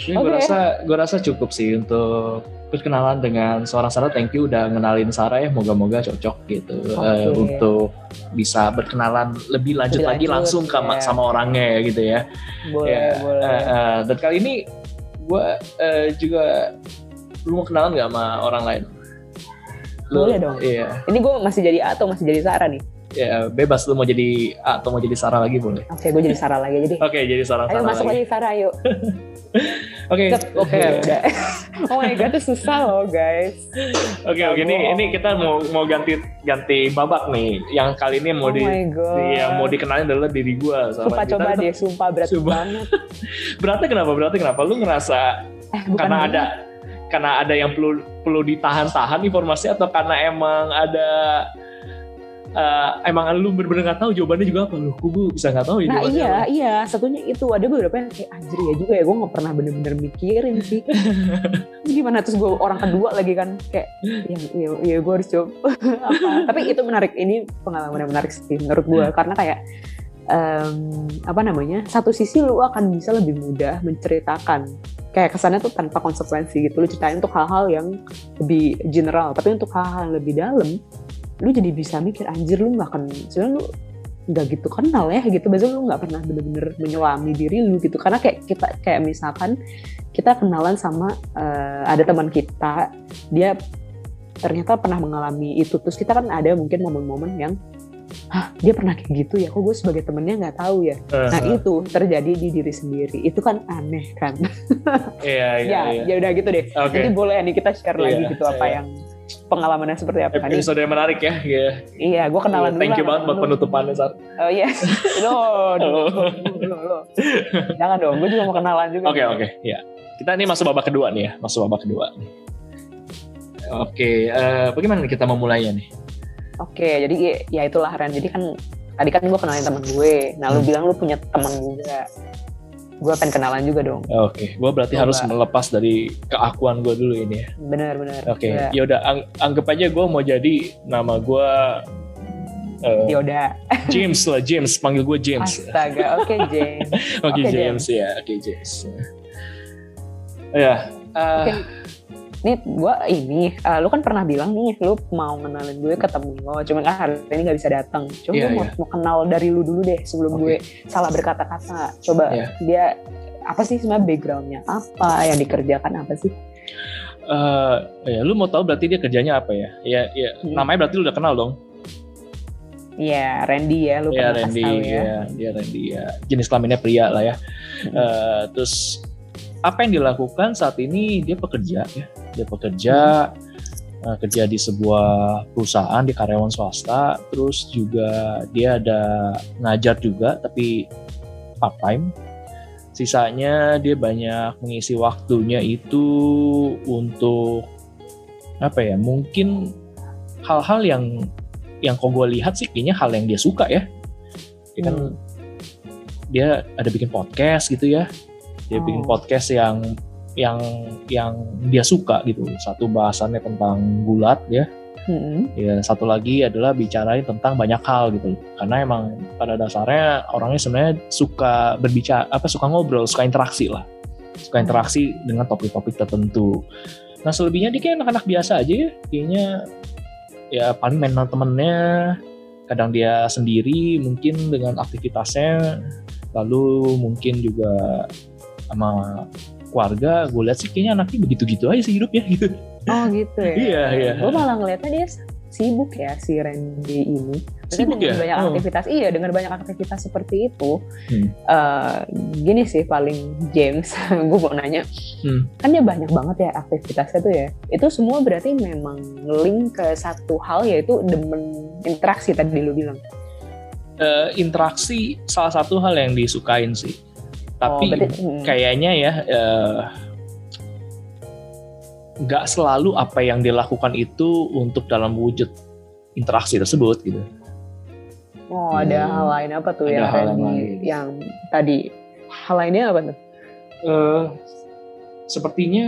Speaker 1: Ini gue rasa gue rasa cukup sih untuk perkenalan dengan seorang Sarah. Thank you udah ngenalin Sarah ya. Moga-moga cocok gitu
Speaker 2: Oke.
Speaker 1: eh, untuk bisa berkenalan lebih lanjut
Speaker 2: Lebih
Speaker 1: lagi
Speaker 2: lanjut,
Speaker 1: langsung sama,
Speaker 2: ya.
Speaker 1: sama orangnya ya gitu ya.
Speaker 2: boleh
Speaker 1: Ya,
Speaker 2: boleh
Speaker 1: eh, eh, dan kali ini gue eh, juga lu mau kenalan nggak sama orang lain? Lu-
Speaker 2: Boleh dong.
Speaker 1: Iya,
Speaker 2: ini gue masih jadi A atau masih jadi Sarah nih
Speaker 1: ya bebas lu mau jadi A atau mau jadi Sarah lagi boleh.
Speaker 2: oke gue jadi Sarah lagi jadi
Speaker 1: Oke, jadi seorang
Speaker 2: ayo
Speaker 1: Sarah
Speaker 2: masuk
Speaker 1: lagi.
Speaker 2: Sarah yuk <laughs>
Speaker 1: Oke,
Speaker 2: oke udah <laughs> oh my god itu susah loh guys
Speaker 1: Oke oke ini ini kita mau mau ganti ganti babak nih. Yang kali ini mau
Speaker 2: oh
Speaker 1: di, di- yang mau dikenalin adalah diri. Sarah.
Speaker 2: sumpah
Speaker 1: Kita-
Speaker 2: coba deh sumpah berat
Speaker 1: Sumpah.
Speaker 2: banget <laughs>
Speaker 1: Beratnya kenapa? Beratnya kenapa? Lu ngerasa
Speaker 2: eh bukan
Speaker 1: karena
Speaker 2: berat.
Speaker 1: ada karena ada yang perlu perlu ditahan-tahan informasi atau karena emang ada eh, emang lu bener-bener nggak tahu jawabannya juga apa lu? Gue bisa nggak tahu ya
Speaker 2: Nah iya,
Speaker 1: apa.
Speaker 2: iya. Satunya itu ada beberapa yang kayak anjir ya juga ya. Gue nggak pernah bener-bener mikirin sih. <laughs> Gimana terus gue orang kedua lagi kan kayak ya, ya, ya gue harus coba apa. <laughs> Tapi itu menarik. Ini pengalaman yang menarik sih menurut gue karena kayak em, apa namanya satu sisi lu akan bisa lebih mudah menceritakan kayak kesannya tuh tanpa konsekuensi gitu lu ceritain untuk hal-hal yang lebih general tapi untuk hal-hal yang lebih dalam lu jadi bisa mikir anjir lu nggak akan sebenarnya lu nggak gitu kenal ya gitu. Biasanya lu nggak pernah bener-bener menyelami diri lu gitu. Karena kayak kita kayak misalkan kita kenalan sama eh, ada teman kita dia ternyata pernah mengalami itu. Terus kita kan ada mungkin momen-momen yang Hah, dia pernah kayak gitu ya? Kok gue sebagai temennya nggak tahu ya?
Speaker 1: Eh,
Speaker 2: nah itu terjadi di diri sendiri. Itu kan aneh kan?
Speaker 1: Iya iya <laughs>
Speaker 2: ya
Speaker 1: iya.
Speaker 2: ya udah gitu deh.
Speaker 1: Oke.
Speaker 2: nanti boleh nih kita share lagi
Speaker 1: Iya,
Speaker 2: gitu apa
Speaker 1: iya.
Speaker 2: yang pengalamannya seperti apa nih
Speaker 1: Episode yang menarik ya. Iya.
Speaker 2: iya gue kenalan dulu
Speaker 1: Thank you banget buat penutupannya Sar.
Speaker 2: Oh iya, <laughs> lo,
Speaker 1: Oh.
Speaker 2: jangan dong, gue juga mau kenalan juga.
Speaker 1: Oke oke ya. Kita ini masuk babak kedua nih ya, masuk babak kedua. Oke, eh, bagaimana kita memulainya nih?
Speaker 2: Oke, jadi ya itulah Ren. Jadi kan tadi kan gue kenalin teman gue. Nah lu
Speaker 1: Hmm.
Speaker 2: bilang lu punya teman juga. Gue pengen kenalan juga dong.
Speaker 1: Oke, gue berarti
Speaker 2: Coba.
Speaker 1: harus melepas dari keakuan gue dulu ini ya.
Speaker 2: Bener bener.
Speaker 1: Oke,
Speaker 2: Ya.
Speaker 1: ya udah ang- anggap aja gue mau jadi nama gue eh,
Speaker 2: Yaudah.
Speaker 1: James lah, James, panggil gue James.
Speaker 2: Astaga. Oke <laughs> James.
Speaker 1: Oke
Speaker 2: Oke,
Speaker 1: James ya, oke James. Ya, eh,
Speaker 2: Oke. Nih gue ini, eh, lu kan pernah bilang nih, lu mau kenalin gue ke temen lo, cuma kan hari ini gak bisa datang. Coba
Speaker 1: Iya,
Speaker 2: gue mau,
Speaker 1: iya.
Speaker 2: mau kenal dari lu dulu deh sebelum
Speaker 1: Oke.
Speaker 2: gue salah berkata-kata. Coba
Speaker 1: Iya.
Speaker 2: dia apa sih sebenarnya backgroundnya apa yang dikerjakan apa sih?
Speaker 1: eh, ya, lu mau tahu berarti dia kerjanya apa ya? Ya, ya,
Speaker 2: Hmm.
Speaker 1: namanya berarti lu udah kenal dong.
Speaker 2: Iya, Randy ya, lu
Speaker 1: ya
Speaker 2: pernah
Speaker 1: Randy,
Speaker 2: tahu ya.
Speaker 1: ya, dia Randy ya. Jenis kelaminnya pria lah ya.
Speaker 2: Hmm.
Speaker 1: Eh, terus apa yang dilakukan saat ini dia pekerja ya. Dia pekerja
Speaker 2: Hmm.
Speaker 1: eh, kerja di sebuah perusahaan di karyawan swasta. Terus juga dia ada ngajar juga tapi part time. Sisanya dia banyak mengisi waktunya itu untuk apa ya? Mungkin hal-hal yang yang kok gue lihat sih kayaknya hal yang dia suka ya. Dia kan
Speaker 2: Hmm.
Speaker 1: dia ada bikin podcast gitu ya. Dia
Speaker 2: Oh.
Speaker 1: bikin podcast yang yang yang dia suka gitu. Satu bahasannya tentang gulat ya.
Speaker 2: Mm-mm.
Speaker 1: Ya satu lagi adalah bicarain tentang banyak hal gitu. Karena emang pada dasarnya orangnya sebenarnya suka berbicara apa suka ngobrol, suka interaksi lah. Suka interaksi dengan topik-topik tertentu. nah selebihnya dia kayak anak-anak biasa aja ya kayaknya ya paling main sama temennya kadang dia sendiri mungkin dengan aktivitasnya lalu mungkin juga sama keluarga gue lihat sih kayaknya anaknya begitu-gitu aja sih hidupnya gitu
Speaker 2: Oh gitu ya.
Speaker 1: iya iya
Speaker 2: Gue malah ngeliatnya dia sibuk ya si Randy ini.
Speaker 1: Sibuk
Speaker 2: dengan
Speaker 1: ya?
Speaker 2: banyak
Speaker 1: Oh.
Speaker 2: aktivitas, iya dengan banyak aktivitas seperti itu.
Speaker 1: Hmm.
Speaker 2: eh, gini sih paling James, <laughs> gue mau nanya,
Speaker 1: Hmm.
Speaker 2: kan dia banyak banget ya aktivitasnya tuh ya. Itu semua berarti memang link ke satu hal yaitu demen interaksi tadi lu bilang.
Speaker 1: Eh, interaksi salah satu hal yang disukain sih tapi
Speaker 2: oh, berarti, hmm.
Speaker 1: kayaknya ya eh, nggak selalu apa yang dilakukan itu untuk dalam wujud interaksi tersebut gitu.
Speaker 2: oh ada
Speaker 1: Hmm.
Speaker 2: hal lain apa tuh
Speaker 1: Ada
Speaker 2: yang
Speaker 1: hal yang
Speaker 2: Randy-
Speaker 1: lain.
Speaker 2: yang tadi hal lainnya apa tuh?
Speaker 1: Eh, sepertinya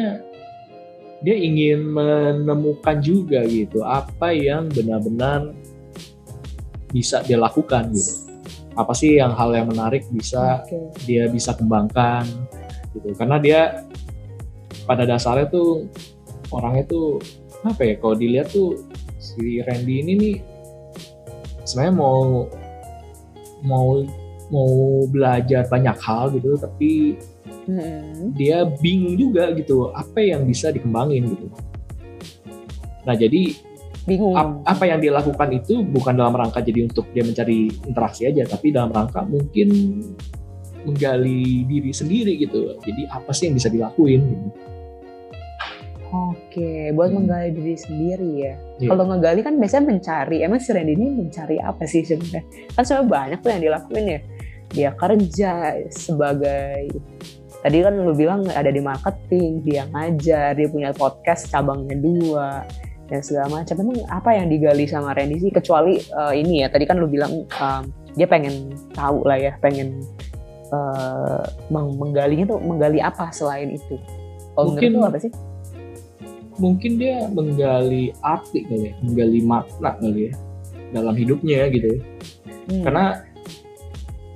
Speaker 1: dia ingin menemukan juga gitu apa yang benar-benar bisa dia lakukan gitu. Apa sih yang hal yang menarik bisa
Speaker 2: Oke.
Speaker 1: dia bisa kembangkan gitu karena dia pada dasarnya tuh orangnya tuh apa ya kalau dilihat tuh si Randy ini nih sebenarnya mau mau mau belajar banyak hal gitu tapi
Speaker 2: Hmm.
Speaker 1: dia bingung juga gitu apa yang bisa dikembangin gitu nah jadi
Speaker 2: Bingung.
Speaker 1: ap- apa yang dia lakukan itu bukan dalam rangka jadi untuk dia mencari interaksi aja tapi dalam rangka mungkin menggali diri sendiri gitu jadi apa sih yang bisa dilakuin gitu
Speaker 2: Oke, buat
Speaker 1: Hmm.
Speaker 2: menggali diri sendiri ya.
Speaker 1: Iya.
Speaker 2: Kalau ngegali kan biasanya mencari. Emang si Randy ini mencari apa sih sebenarnya? Kan sebenarnya banyak tuh yang dilakuin ya. Dia kerja sebagai tadi kan lu bilang ada di marketing, dia ngajar, dia punya podcast cabangnya dua dan segala macam. Emang apa yang digali sama Randy sih? Kecuali eh, ini ya, tadi kan lu bilang em, dia pengen tahu lah ya, pengen eh, meng- menggalinya tuh menggali apa selain itu? Kalau
Speaker 1: Mungkin-
Speaker 2: lu apa sih?
Speaker 1: mungkin dia menggali arti kali ya menggali makna kali ya dalam hidupnya gitu ya
Speaker 2: Hmm.
Speaker 1: karena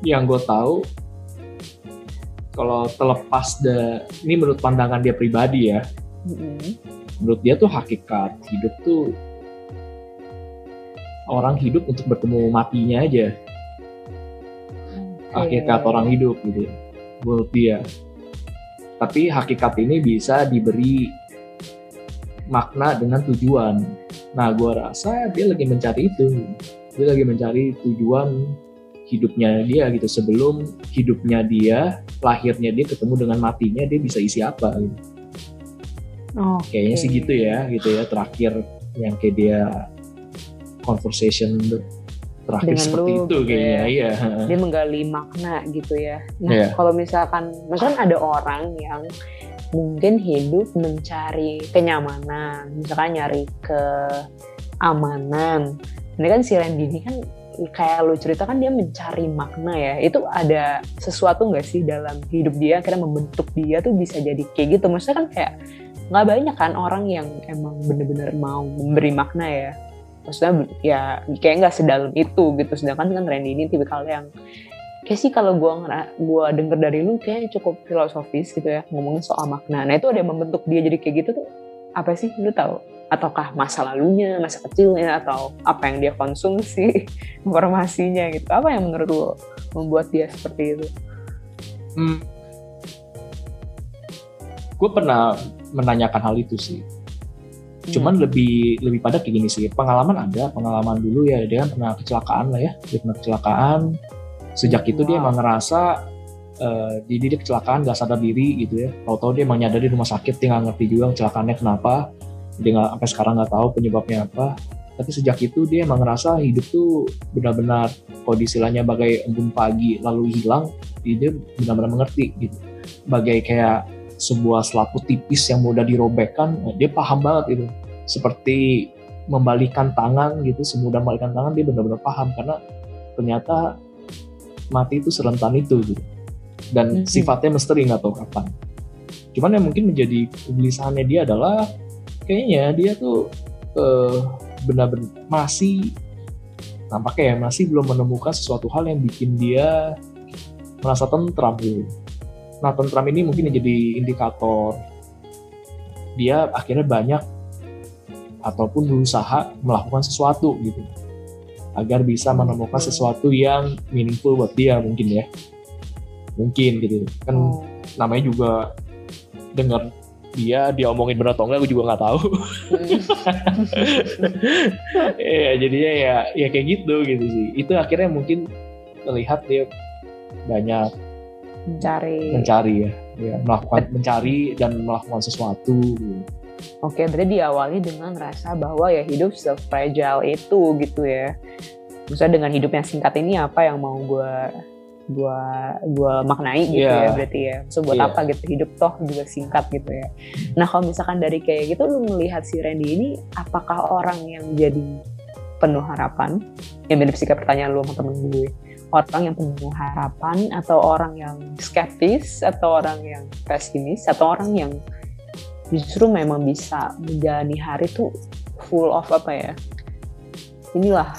Speaker 1: yang gue tahu kalau terlepas da, ini menurut pandangan dia pribadi ya
Speaker 2: Mm-mm.
Speaker 1: Menurut dia tuh hakikat hidup tuh orang hidup untuk bertemu matinya aja. Hakikat
Speaker 2: Oke.
Speaker 1: orang hidup gitu ya, menurut dia. Tapi hakikat ini bisa diberi makna dengan tujuan. Nah gua rasa dia lagi mencari itu. Dia lagi mencari tujuan hidupnya dia gitu. Sebelum hidupnya dia lahirnya dia ketemu dengan matinya dia bisa isi apa gitu.
Speaker 2: Oke.
Speaker 1: kayaknya sih gitu ya gitu ya terakhir yang kayak dia conversation terakhir
Speaker 2: Dengan
Speaker 1: seperti
Speaker 2: lu
Speaker 1: itu
Speaker 2: gitu
Speaker 1: kayaknya
Speaker 2: ya.
Speaker 1: iya
Speaker 2: Dia menggali makna gitu ya. Nah,
Speaker 1: Iya.
Speaker 2: kalau misalkan, misalkan ada orang yang mungkin hidup mencari kenyamanan, misalkan nyari keamanan. Ini kan si Randy ini kan kayak lu cerita kan dia mencari makna ya. Itu ada sesuatu nggak sih dalam hidup dia akhirnya membentuk dia tuh bisa jadi kayak gitu. Maksudnya kan kayak nggak banyak kan orang yang emang bener-bener mau memberi makna ya. Maksudnya ya kayak nggak sedalam itu gitu. Sedangkan kan Randy ini tipikal yang kayak sih kalau gua gua denger dari lu kayaknya cukup filosofis gitu ya ngomongin soal makna. Nah itu ada yang membentuk dia jadi kayak gitu tuh apa sih lu tahu? Ataukah masa lalunya, masa kecilnya, atau apa yang dia konsumsi <laughs> informasinya gitu? Apa yang menurut lu membuat dia seperti itu?
Speaker 1: Hmm. Gue pernah menanyakan hal itu sih. Cuman lebih lebih pada kayak gini sih. Pengalaman ada, pengalaman dulu ya dia kan pernah kecelakaan lah ya. Dia pernah kecelakaan. Sejak itu dia emang ngerasa eh, jadi dia kecelakaan gak sadar diri gitu ya. Tahu-tahu dia emang nyadar di rumah sakit dia nggak ngerti juga kecelakaannya kenapa. Dia nggak sampai sekarang nggak tahu penyebabnya apa. Tapi sejak itu dia emang ngerasa hidup tuh benar-benar kalau istilahnya bagai embun pagi lalu hilang, dia benar-benar mengerti gitu. Bagai kayak sebuah selaput tipis yang mudah dirobekkan, dia paham banget itu. Seperti membalikan tangan gitu, semudah membalikan tangan dia benar-benar paham karena ternyata mati itu serentan itu gitu. Dan
Speaker 2: Mhm.
Speaker 1: sifatnya misteri nggak tahu kapan. Cuman yang mungkin menjadi kegelisahannya dia adalah kayaknya dia tuh eh, benar-benar masih nampaknya ya masih belum menemukan sesuatu hal yang bikin dia merasa tentram gitu. Nah tentram ini mungkin jadi indikator dia akhirnya banyak ataupun berusaha melakukan sesuatu gitu. Agar bisa menemukan sesuatu yang meaningful buat dia mungkin ya. Mungkin gitu. Kan
Speaker 2: Oh.
Speaker 1: namanya juga dengar dia dia omongin benar atau enggak gue juga nggak tahu. <laughs> Ya jadinya ya ya kayak gitu gitu sih. Itu akhirnya mungkin melihat dia banyak
Speaker 2: mencari
Speaker 1: mencari ya, ya melakukan mencari dan melakukan sesuatu gitu.
Speaker 2: Oke, berarti diawali dengan rasa bahwa ya hidup se-fragile itu gitu ya. Maksudnya dengan hidup yang singkat ini apa yang mau gue gua gua maknai gitu
Speaker 1: Iya.
Speaker 2: ya berarti ya. So buat
Speaker 1: Iya.
Speaker 2: apa gitu hidup toh juga singkat gitu ya. Nah kalau misalkan dari kayak gitu lu melihat si Randy ini apakah orang yang jadi penuh harapan? Yang mirip sih kayak pertanyaan lu sama temen gue. Orang yang penuh harapan atau orang yang skeptis atau orang yang pesimis atau orang yang justru memang bisa menjalani hari tuh full of apa ya inilah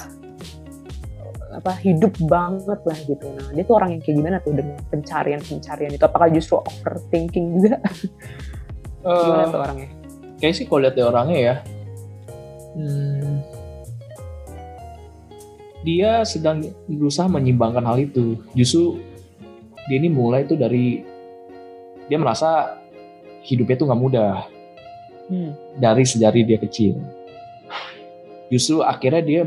Speaker 2: apa hidup banget lah gitu. Nah dia tuh orang yang kayak gimana tuh dengan pencarian pencarian itu? Apakah justru overthinking juga? Gimana
Speaker 1: Eh,
Speaker 2: tuh orangnya?
Speaker 1: kayak sih kalau lihat dari orangnya ya hmm, dia sedang berusaha menyimbangkan hal itu. Justru dia ini mulai tuh dari dia merasa hidupnya tuh nggak mudah.
Speaker 2: Hmm.
Speaker 1: dari sejari dia kecil. Justru akhirnya dia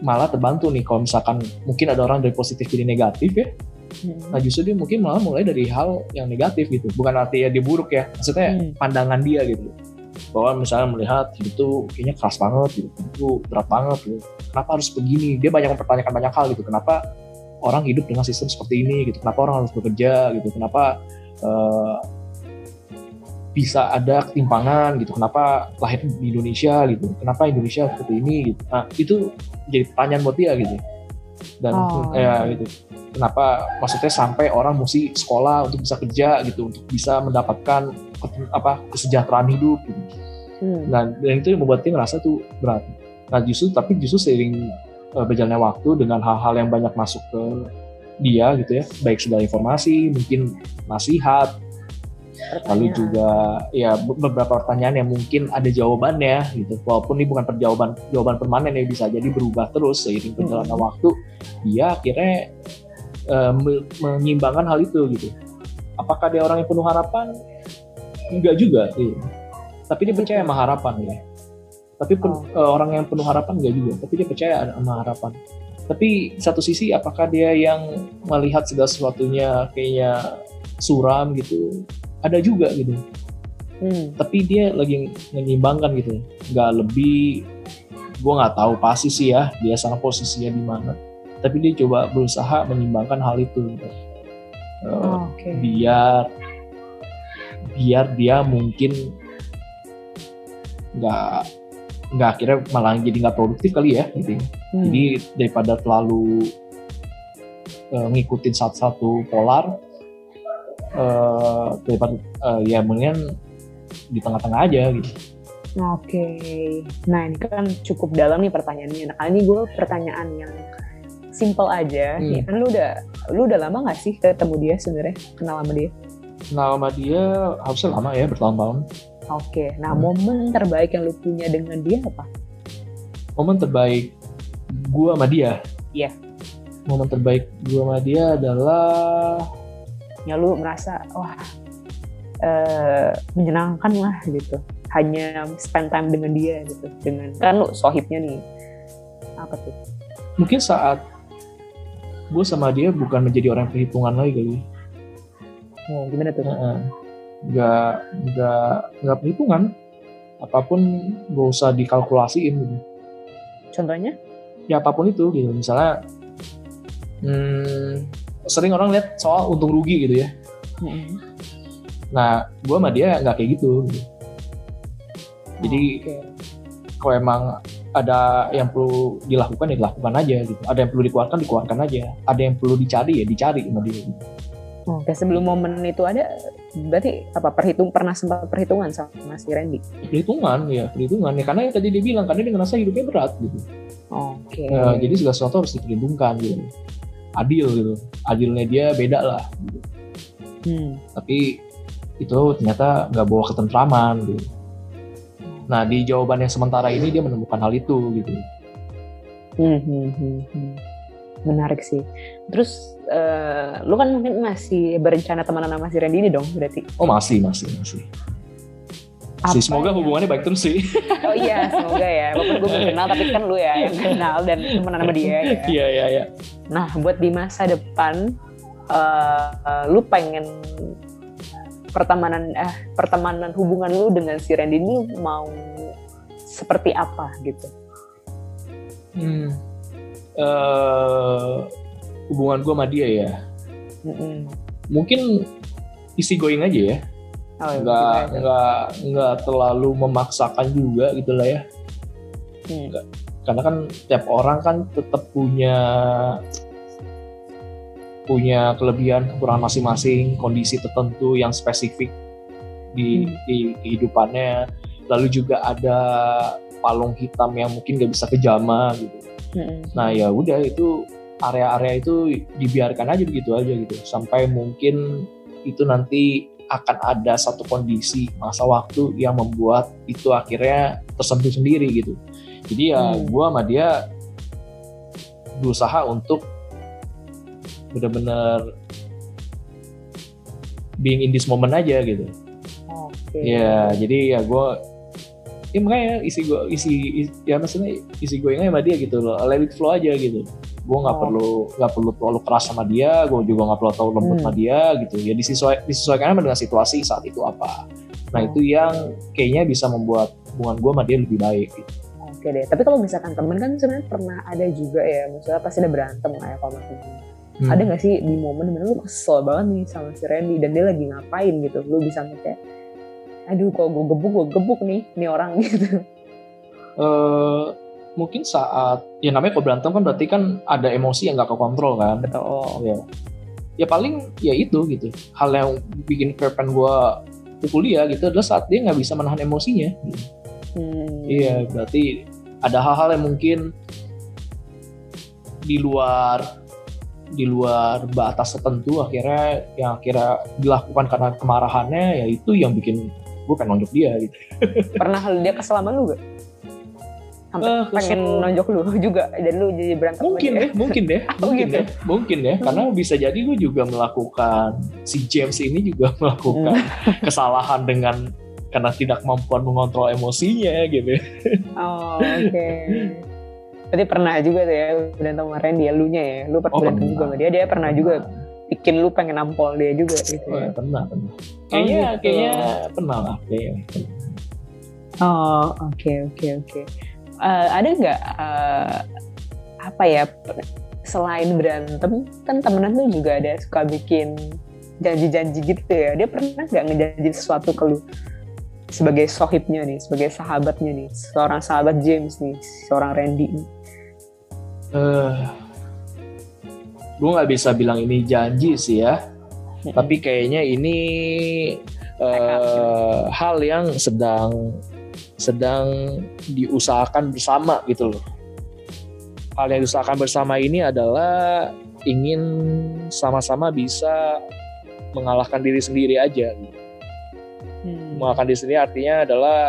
Speaker 1: malah terbantu nih kalau misalkan mungkin ada orang dari positif jadi negatif ya.
Speaker 2: Hmm.
Speaker 1: nah justru dia mungkin malah mulai dari hal yang negatif gitu. Bukan artinya dia buruk ya maksudnya
Speaker 2: Hmm.
Speaker 1: pandangan dia gitu. Bahwa misalnya melihat hidup tuh kayaknya keras banget gitu tuh berat banget gitu kenapa harus begini? Dia banyak mempertanyakan banyak hal gitu. Kenapa orang hidup dengan sistem seperti ini gitu? Kenapa orang harus bekerja gitu? Kenapa eh, bisa ada ketimpangan gitu? Kenapa lahir di Indonesia gitu? Kenapa Indonesia seperti ini gitu? Nah itu jadi pertanyaan buat dia gitu. Dan
Speaker 2: Oh,
Speaker 1: ya gitu. Kenapa maksudnya sampai orang mesti sekolah untuk bisa kerja gitu? Untuk bisa mendapatkan apa kesejahteraan hidup gitu.
Speaker 2: Hmm.
Speaker 1: Nah, dan itu yang membuat dia merasa tuh berat. Nah, justru tapi justru seiring uh, berjalannya waktu dengan hal-hal yang banyak masuk ke dia gitu ya, baik segala informasi, mungkin nasihat, lalu
Speaker 2: Pertanyaan.
Speaker 1: juga ya be- beberapa pertanyaan yang mungkin ada jawabannya gitu. Walaupun ini bukan perjawaban jawaban permanen ya bisa jadi berubah terus seiring perjalanan
Speaker 2: Hmm.
Speaker 1: waktu, dia akhirnya uh, me- menyimbangkan hal itu gitu. Apakah dia orang yang penuh harapan? Enggak juga, iya. Tapi dia percaya sama harapan ya. Tapi pen-
Speaker 2: Oh.
Speaker 1: uh, orang yang penuh harapan enggak juga, tapi dia percaya sama harapan. Tapi satu sisi apakah dia yang melihat segala sesuatunya kayaknya suram gitu? Ada juga gitu
Speaker 2: Hmm.
Speaker 1: tapi dia lagi menyimbangkan gitu nggak lebih gue nggak tahu pasti sih ya dia sana posisinya di mana tapi dia coba berusaha menyimbangkan hal itu gitu. Eh,
Speaker 2: Oh, Oke.
Speaker 1: biar biar dia mungkin nggak nggak akhirnya malah jadi nggak produktif kali ya gitu
Speaker 2: Hmm.
Speaker 1: jadi daripada terlalu eh, ngikutin satu-satu polar eh daripada eh, ya mendingan di tengah-tengah aja gitu
Speaker 2: Oke, nah ini kan cukup dalam nih pertanyaannya. Nah ini gue pertanyaan yang simple aja.
Speaker 1: Hmm.
Speaker 2: Ya, kan lu udah lu udah lama gak sih ketemu dia sebenarnya kenal sama dia?
Speaker 1: Nah, sama dia harusnya lama ya bertahun-tahun.
Speaker 2: Oke, nah
Speaker 1: Hmm.
Speaker 2: momen terbaik yang lu punya dengan dia apa?
Speaker 1: Momen terbaik gua sama dia.
Speaker 2: Iya.
Speaker 1: Momen terbaik gua sama dia adalah
Speaker 2: Ya lu merasa wah eh, menyenangkan lah gitu. Hanya spend time dengan dia gitu. Dengan kan lu sohibnya nih. Apa tuh?
Speaker 1: mungkin saat gue sama dia bukan menjadi orang perhitungan lagi kali.
Speaker 2: Oh, gimana tuh?
Speaker 1: Heeh. Nggak nggak nggak perhitungan. Apa pun gak usah dikalkulasiin gitu.
Speaker 2: Contohnya?
Speaker 1: Ya apa pun itu gitu. Misalnya hmm, sering orang lihat soal untung rugi gitu ya.
Speaker 2: Mm-mm.
Speaker 1: Nah, gue sama dia nggak kayak gitu. gitu. Jadi
Speaker 2: Oke.
Speaker 1: kalau emang ada yang perlu dilakukan ya dilakukan aja gitu. Ada yang perlu dikeluarkan dikeluarkan aja. Ada yang perlu dicari ya dicari sama dia. Gitu.
Speaker 2: Oke, sebelum momen itu ada, berarti apa perhitung pernah sempat perhitungan sama si Randy?
Speaker 1: Perhitungan ya perhitungan ya karena yang tadi dia bilang karena dia ngerasa hidupnya berat gitu.
Speaker 2: Oke.
Speaker 1: Ya, jadi segala sesuatu harus diperhitungkan gitu. Adil gitu. Adilnya dia beda lah. Gitu.
Speaker 2: Hmm.
Speaker 1: Tapi itu ternyata nggak bawa ketentraman gitu. Nah di jawaban yang sementara ini dia menemukan hal itu gitu.
Speaker 2: Hmm, hmm, hmm, hmm. Menarik sih. Terus uh, lu kan mungkin masih berencana temenan sama si Randy ini dong berarti?
Speaker 1: Oh masih, masih, masih. Apa semoga ya? hubungannya baik terus sih. <laughs>
Speaker 2: Oh iya, semoga ya. Walaupun gue belum kenal, tapi kan lu ya yang kenal dan temenan sama dia. Ya.
Speaker 1: Iya, iya, iya.
Speaker 2: Nah, buat di masa depan, uh, uh, lu pengen pertemanan eh pertemanan hubungan lu dengan si Randy ini mau seperti apa gitu?
Speaker 1: Hmm. Uh, hubungan gue sama dia ya. Mm-mm. Mungkin isi going aja ya. Oh, ya, nggak nggak nggak terlalu memaksakan juga gitulah ya. Hmm. Karena kan tiap orang kan tetap punya punya kelebihan kekurangan masing-masing, kondisi tertentu yang spesifik di, hmm. di kehidupannya. Lalu juga ada palung hitam yang mungkin gak bisa kejama gitu. Hmm. Nah ya udah itu area-area itu dibiarkan aja begitu aja gitu sampai mungkin itu nanti akan ada satu kondisi masa waktu yang membuat itu akhirnya tersentuh sendiri gitu. Jadi ya hmm. gue sama dia berusaha untuk benar-benar being in this moment aja gitu. Okay. Ya, jadi ya gue ya makanya isi gue isi, isi ya maksudnya isi gue sama dia gitu loh let it flow aja gitu gue nggak oh. perlu nggak perlu terlalu keras sama dia gue juga nggak perlu terlalu lembut hmm. sama dia gitu ya disesuai disesuaikan dengan situasi saat itu apa nah oh. itu yang kayaknya bisa membuat hubungan gue sama dia lebih baik gitu.
Speaker 2: Oke deh, tapi kalau misalkan temen kan sebenarnya pernah ada juga ya, misalnya pasti ada berantem kayak kalau hmm. ada nggak sih di momen di mana lu kesel banget nih sama si Randy dan dia lagi ngapain gitu lu bisa kayak aduh kok gue gebuk gue gebuk nih nih orang <laughs> gitu.
Speaker 1: Uh, mungkin saat ya namanya kalau berantem kan berarti kan ada emosi yang gak kekontrol kan?
Speaker 2: Betul. Oh.
Speaker 1: ya ya paling ya itu gitu. Hal yang bikin Verpen gue pukul dia gitu adalah saat dia nggak bisa menahan emosinya. Hmm. iya berarti ada hal-hal yang mungkin di luar di luar batas tertentu akhirnya yang akhirnya dilakukan karena kemarahannya ya itu yang bikin gue pengen nonjok dia gitu <laughs>
Speaker 2: pernah dia kesel sama lu gak? sampai uh, pengen nonjok lu <laughs> juga dan lu jadi berantem
Speaker 1: mungkin deh mungkin deh <laughs> oh, mungkin gitu. deh mungkin deh karena bisa jadi gue juga melakukan si James ini juga melakukan hmm. kesalahan dengan karena tidak kemampuan mengontrol emosinya gitu
Speaker 2: oh oke okay. Berarti pernah juga tuh ya berantem sama Randy ya, lu nya ya. Lu pernah oh, berantem juga sama dia, dia pernah juga bikin lu pengen nampol dia juga gitu
Speaker 1: oh, ya. Pernah, pernah. Kayaknya, oh, gitu. kayaknya pernah lah. Kayaknya.
Speaker 2: Oh, oke, okay, oke, okay, oke. Okay. Uh, ada nggak uh, apa ya selain berantem kan temenan tuh juga ada suka bikin janji-janji gitu ya dia pernah nggak ngejanji sesuatu ke lu sebagai sohibnya nih sebagai sahabatnya nih seorang sahabat James nih seorang Randy nih
Speaker 1: uh, gue nggak bisa bilang ini janji sih ya hmm. tapi kayaknya ini uh, hal yang sedang sedang diusahakan bersama gitu loh hal yang diusahakan bersama ini adalah ingin sama-sama bisa mengalahkan diri sendiri aja hmm. mengalahkan diri sendiri artinya adalah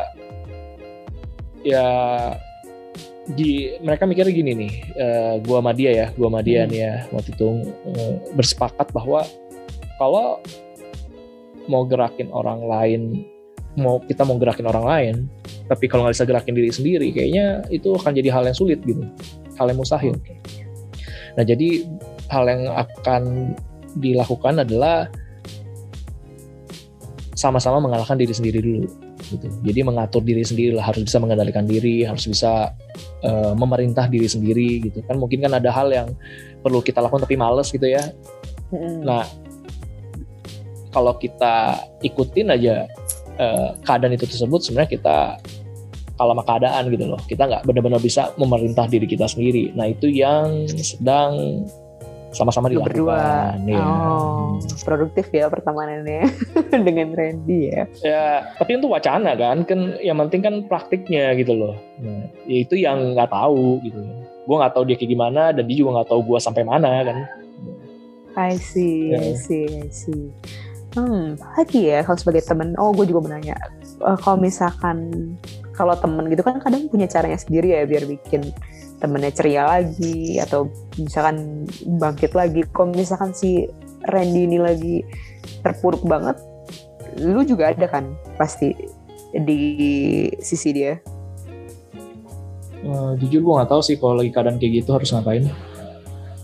Speaker 1: ya di mereka mikirnya gini nih, uh, gua sama dia ya, gua sama dia hmm. nih ya waktu itu uh, bersepakat bahwa kalau mau gerakin orang lain, mau kita mau gerakin orang lain, tapi kalau nggak bisa gerakin diri sendiri, kayaknya itu akan jadi hal yang sulit gitu, hal yang mustahil. Nah jadi hal yang akan dilakukan adalah sama-sama mengalahkan diri sendiri dulu gitu. Jadi mengatur diri sendiri lah, harus bisa mengendalikan diri, harus bisa uh, memerintah diri sendiri gitu kan. Mungkin kan ada hal yang perlu kita lakukan tapi males gitu ya. Mm. Nah, kalau kita ikutin aja uh, keadaan itu tersebut, sebenarnya kita kalah sama keadaan gitu loh. Kita nggak benar-benar bisa memerintah diri kita sendiri. Nah itu yang sedang sama-sama dilakukan. Berdua.
Speaker 2: Ya. Oh, produktif ya pertemanannya <laughs> dengan Randy ya.
Speaker 1: Ya, tapi itu wacana kan, kan yang penting kan praktiknya gitu loh. Nah, ya itu yang nggak tahu gitu. Gue nggak tahu dia kayak gimana dan dia juga nggak tahu gue sampai mana kan.
Speaker 2: I see, yeah. I see, I see. Hmm, lagi ya kalau sebagai temen. Oh, gue juga mau nanya. Uh, kalau misalkan kalau temen gitu kan kadang punya caranya sendiri ya biar bikin temennya ceria lagi atau misalkan bangkit lagi. Kalau misalkan si Randy ini lagi terpuruk banget, lu juga ada kan pasti di sisi dia.
Speaker 1: Uh, jujur gue nggak tahu sih kalau lagi keadaan kayak gitu harus ngapain.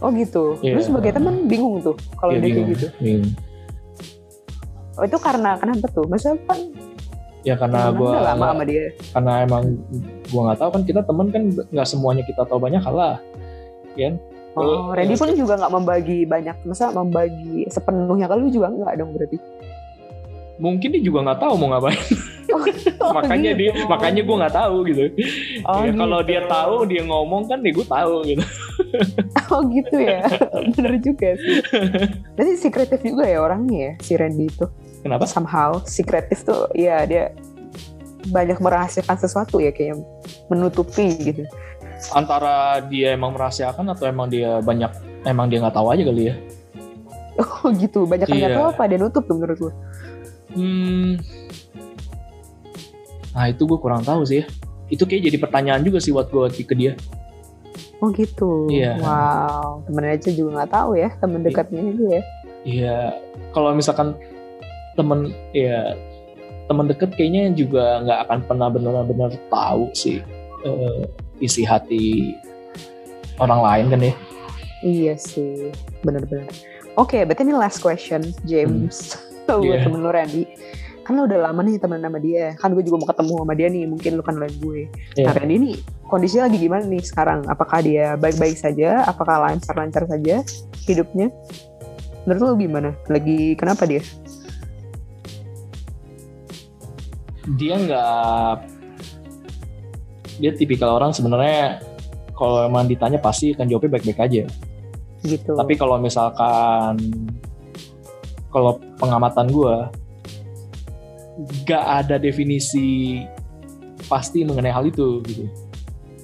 Speaker 2: Oh gitu.
Speaker 1: Iya.
Speaker 2: Lu sebagai temen bingung tuh kalau
Speaker 1: Iya,
Speaker 2: dia kayak
Speaker 1: bingung,
Speaker 2: gitu.
Speaker 1: bingung.
Speaker 2: Oh itu karena kenapa tuh? Maksudnya kan
Speaker 1: Ya karena gue
Speaker 2: lama sama dia.
Speaker 1: karena emang gue nggak tahu kan kita temen kan nggak semuanya kita tahu banyak kalah kan
Speaker 2: Oh, Randy pun juga nggak membagi banyak, masa membagi sepenuhnya ke lu juga nggak dong berarti.
Speaker 1: mungkin dia juga nggak tahu mau ngapain
Speaker 2: Oh, <laughs>
Speaker 1: makanya dia
Speaker 2: gitu.
Speaker 1: makanya gue nggak tahu gitu
Speaker 2: Oh,
Speaker 1: Ya, kalau
Speaker 2: gitu.
Speaker 1: dia tahu dia ngomong kan ya gue tahu gitu <laughs>
Speaker 2: Oh gitu ya, <laughs> bener juga sih. Berarti sekretif juga ya orangnya ya, si Randy itu.
Speaker 1: Kenapa
Speaker 2: Somehow, sekretif tuh, ya dia banyak merahasiakan sesuatu ya, kayak menutupi gitu.
Speaker 1: antara dia emang merahasiakan atau emang dia banyak emang dia nggak tahu aja kali ya
Speaker 2: Oh gitu, banyak yang nggak
Speaker 1: Iya.
Speaker 2: tahu apa dia nutup tuh menurut lu.
Speaker 1: hmm nah itu gue kurang tahu sih ya itu kayak jadi pertanyaan juga sih buat gue ke dia
Speaker 2: Oh gitu.
Speaker 1: Iya.
Speaker 2: Wow, temen aja juga nggak tahu ya, temen dekatnya itu ya.
Speaker 1: Iya, kalau misalkan temen ya temen deket kayaknya juga nggak akan pernah benar-benar tahu sih eh, isi hati orang lain kan ya.
Speaker 2: Iya sih, bener-bener. Oke, berarti ini last question, James. <laughs> Buat
Speaker 1: Iya.
Speaker 2: temen lu Randy. Kan lu udah lama nih temen sama dia. Kan gue juga mau ketemu sama dia nih. Mungkin lu kan lain gue.
Speaker 1: Iya.
Speaker 2: Nah Randy ini kondisinya lagi gimana nih sekarang? Apakah dia baik-baik saja? Apakah lancar-lancar saja hidupnya? Menurut lu gimana? Lagi kenapa dia?
Speaker 1: Dia nggak dia tipikal orang sebenarnya kalau emang ditanya pasti akan jawabnya baik-baik aja.
Speaker 2: Gitu.
Speaker 1: Tapi kalau misalkan kalau pengamatan gue gak ada definisi pasti mengenai hal itu gitu.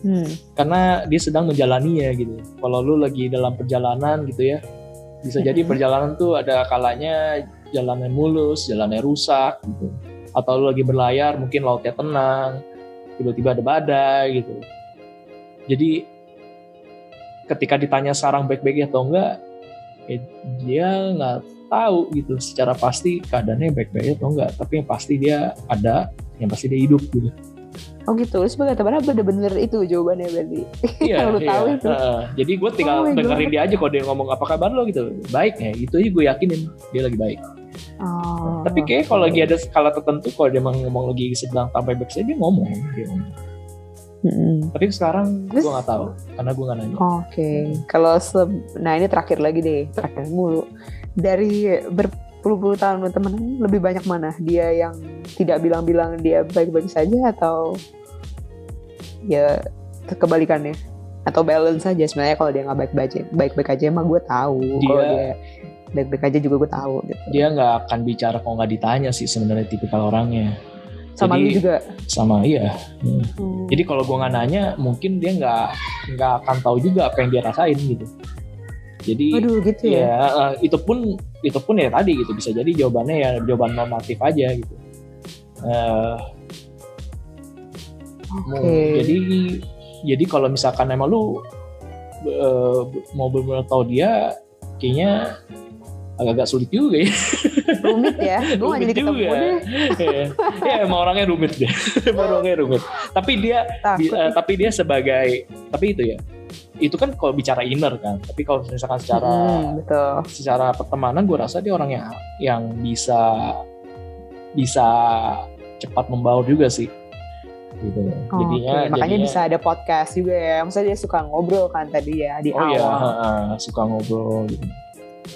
Speaker 2: Hmm,
Speaker 1: karena dia sedang menjalaninya gitu. Kalau lu lagi dalam perjalanan gitu ya, bisa jadi
Speaker 2: Mhm.
Speaker 1: perjalanan tuh ada kalanya jalannya mulus, jalannya rusak gitu. Atau lu lagi berlayar, mungkin lautnya tenang, tiba-tiba ada badai gitu. Jadi ketika ditanya sekarang baik-baik atau enggak, ya dia nggak tahu gitu secara pasti keadaannya baik-baik atau enggak. Tapi yang pasti dia ada, yang pasti dia hidup gitu.
Speaker 2: Oh gitu. Lu sebagai temen bener-bener itu jawabannya berarti.
Speaker 1: Iya, <laughs>
Speaker 2: Lu
Speaker 1: iya.
Speaker 2: tahu itu.
Speaker 1: Heeh. jadi gue tinggal
Speaker 2: Oh
Speaker 1: dengerin
Speaker 2: God.
Speaker 1: dia aja kalau dia ngomong apa kabar lo gitu. Baik ya, itu aja gue yakinin dia lagi baik.
Speaker 2: Oh,
Speaker 1: Tapi kayak kalau lagi ada skala tertentu, kalau dia emang ngomong lagi sedang sampai baik saja dia ngomong. Dia ngomong.
Speaker 2: Mm-mm.
Speaker 1: Tapi sekarang gue nggak tahu, karena gue nggak nanya.
Speaker 2: Oke, kalau se- nah ini terakhir lagi deh, terakhir mulu. Dari berpuluh-puluh tahun temen lebih banyak mana? Dia yang tidak bilang-bilang dia baik-baik saja atau ya kebalikannya? Atau balance saja sebenarnya kalau dia nggak baik-baik baik-baik aja emang gue tahu. Kalau
Speaker 1: dia
Speaker 2: baik-baik aja juga gue tahu. Gitu.
Speaker 1: Dia nggak akan bicara kalau nggak ditanya sih sebenarnya tipikal orangnya.
Speaker 2: Sama
Speaker 1: Jadi-
Speaker 2: lu juga.
Speaker 1: Sama iya. Hmm.
Speaker 2: Hmm.
Speaker 1: Jadi kalau gue nggak nanya, mungkin dia nggak nggak akan tahu juga apa yang dia rasain gitu. Jadi
Speaker 2: Aduh gitu ya.
Speaker 1: ya eh, itu pun itu pun ya tadi gitu bisa jadi jawabannya ya jawaban normatif aja gitu Eh,
Speaker 2: Oke.
Speaker 1: mau- jadi jadi kalau misalkan emang lu eh, mau benar-benar tahu dia kayaknya agak-agak sulit juga ya
Speaker 2: Rumit ya. <laughs> Gue gak jadi ketemu
Speaker 1: juga.
Speaker 2: deh.
Speaker 1: ya emang orangnya rumit deh <laughs> emang orangnya rumit tapi dia bi-
Speaker 2: Takut.
Speaker 1: eh, tapi dia sebagai tapi itu ya itu kan kalau bicara inner kan tapi kalau misalkan secara
Speaker 2: Hmm, betul.
Speaker 1: secara pertemanan gue rasa dia orang yang yang bisa bisa cepat membaur juga sih gitu
Speaker 2: Oh,
Speaker 1: jadinya
Speaker 2: oke. makanya
Speaker 1: jadinya-
Speaker 2: bisa ada podcast juga ya. Maksudnya dia suka ngobrol kan tadi ya di
Speaker 1: oh iya
Speaker 2: awal.
Speaker 1: heeh, suka ngobrol gitu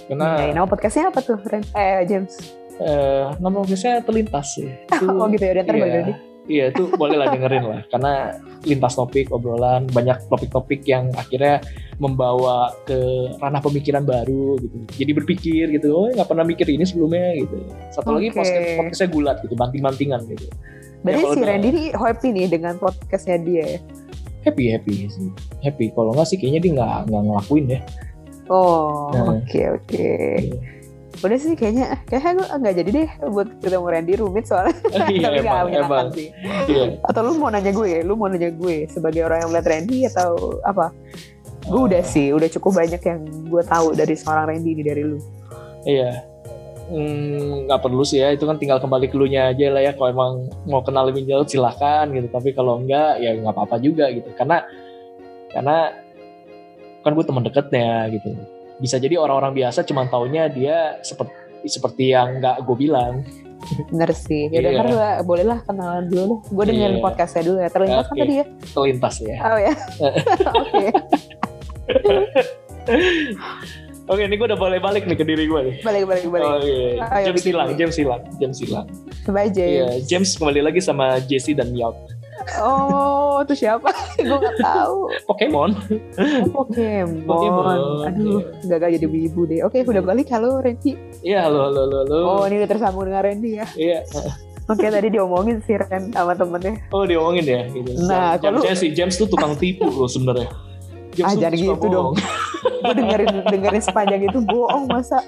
Speaker 1: Karena
Speaker 2: nama podcastnya apa tuh, Ren? Eh, James.
Speaker 1: eh, nama biasanya terlintas sih itu, <laughs>
Speaker 2: Oh gitu ya, udah ntar
Speaker 1: iya,
Speaker 2: lagi.
Speaker 1: iya itu <laughs> boleh lah dengerin lah karena lintas topik obrolan banyak topik-topik yang akhirnya membawa ke ranah pemikiran baru gitu jadi berpikir gitu oh nggak pernah mikir ini sebelumnya gitu satu lagi
Speaker 2: Oke.
Speaker 1: podcast podcastnya gulat gitu banting-bantingan gitu
Speaker 2: Berarti
Speaker 1: kalau
Speaker 2: si Randy ini happy nih dengan podcastnya dia ya?
Speaker 1: happy happy sih happy kalau nggak sih kayaknya dia nggak ngelakuin ya
Speaker 2: Oh,
Speaker 1: Nah.
Speaker 2: oke oke. udah sih kayaknya kayaknya gue nggak jadi deh buat ketemu Randy rumit soalnya. <laughs>
Speaker 1: Iya
Speaker 2: tapi
Speaker 1: emang emang.
Speaker 2: sih
Speaker 1: iya.
Speaker 2: Atau lu mau nanya gue lu mau nanya gue sebagai orang yang melihat Randy atau apa? Gue udah sih udah cukup banyak yang gue tahu dari seorang Randy ini dari lu.
Speaker 1: Iya. Hmm, nggak perlu sih ya itu kan tinggal kembali ke lu nya aja lah ya. Kalau emang mau kenal lebih jauh silahkan gitu. Tapi kalau enggak ya nggak apa-apa juga gitu. Karena karena kan gue teman deketnya gitu. Bisa jadi orang-orang biasa cuma taunya dia seperti seperti yang nggak gue bilang.
Speaker 2: Bener sih. Yaudah
Speaker 1: Iya.
Speaker 2: kan gue boleh lah kenalan dulu deh gue dengerin
Speaker 1: Iya.
Speaker 2: podcastnya dulu ya. Terlintas kan
Speaker 1: Oke.
Speaker 2: tadi ya?
Speaker 1: Kelintas ya.
Speaker 2: Oh ya. <laughs> Oke.
Speaker 1: Oke ini gue udah boleh balik nih ke diri gue nih.
Speaker 2: Balik balik balik.
Speaker 1: Oke,
Speaker 2: Ayo,
Speaker 1: James
Speaker 2: bikin
Speaker 1: hilang,
Speaker 2: gue.
Speaker 1: James hilang, James hilang.
Speaker 2: bye James.
Speaker 1: Iya, James kembali lagi sama Jesse dan Miyok.
Speaker 2: Oh itu siapa <laughs> gue nggak tahu
Speaker 1: Pokemon.
Speaker 2: Oh, Pokemon.
Speaker 1: Pokemon,
Speaker 2: Aduh, gagal jadi wibu deh. Oke, udah balik. Halo, Randy.
Speaker 1: Iya, halo, halo, halo, halo.
Speaker 2: Oh, ini udah tersambung dengan Randy ya.
Speaker 1: Iya.
Speaker 2: Oke, tadi diomongin si Ren sama temennya.
Speaker 1: Oh, diomongin ya gitu.
Speaker 2: Nah, kalau-
Speaker 1: James, James tuh tukang tipu loh sebenarnya. James
Speaker 2: Ah, jangan gitu dong. <laughs> Gue dengerin dengerin sepanjang itu bohong masa.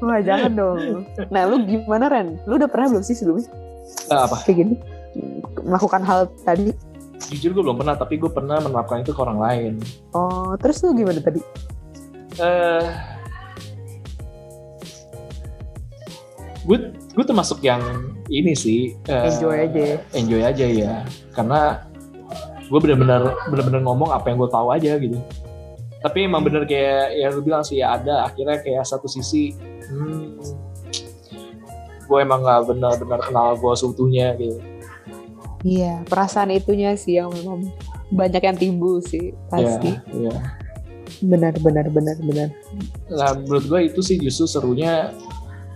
Speaker 2: Wah, jangan dong. Nah, lu gimana Ren? Lu udah pernah belum sih sebelumnya
Speaker 1: Eh, apa?
Speaker 2: kayak gini? Melakukan hal tadi.
Speaker 1: Jujur gue belum pernah, tapi gue pernah menerapkan itu ke orang lain.
Speaker 2: Oh, terus lu gimana tadi?
Speaker 1: Eh, gue gue termasuk yang ini sih. eh,
Speaker 2: Enjoy aja.
Speaker 1: Enjoy aja ya, karena gue bener-bener bener-bener ngomong apa yang gue tahu aja gitu. Tapi emang bener kayak ya lu bilang sih ya ada akhirnya kayak satu sisi, hmm, gue emang nggak benar-benar kenal gue seutuhnya gitu.
Speaker 2: Iya, perasaan itunya sih yang memang banyak yang timbul sih pasti.
Speaker 1: Iya, iya.
Speaker 2: Benar, benar, benar, benar.
Speaker 1: Nah, menurut gue itu sih justru serunya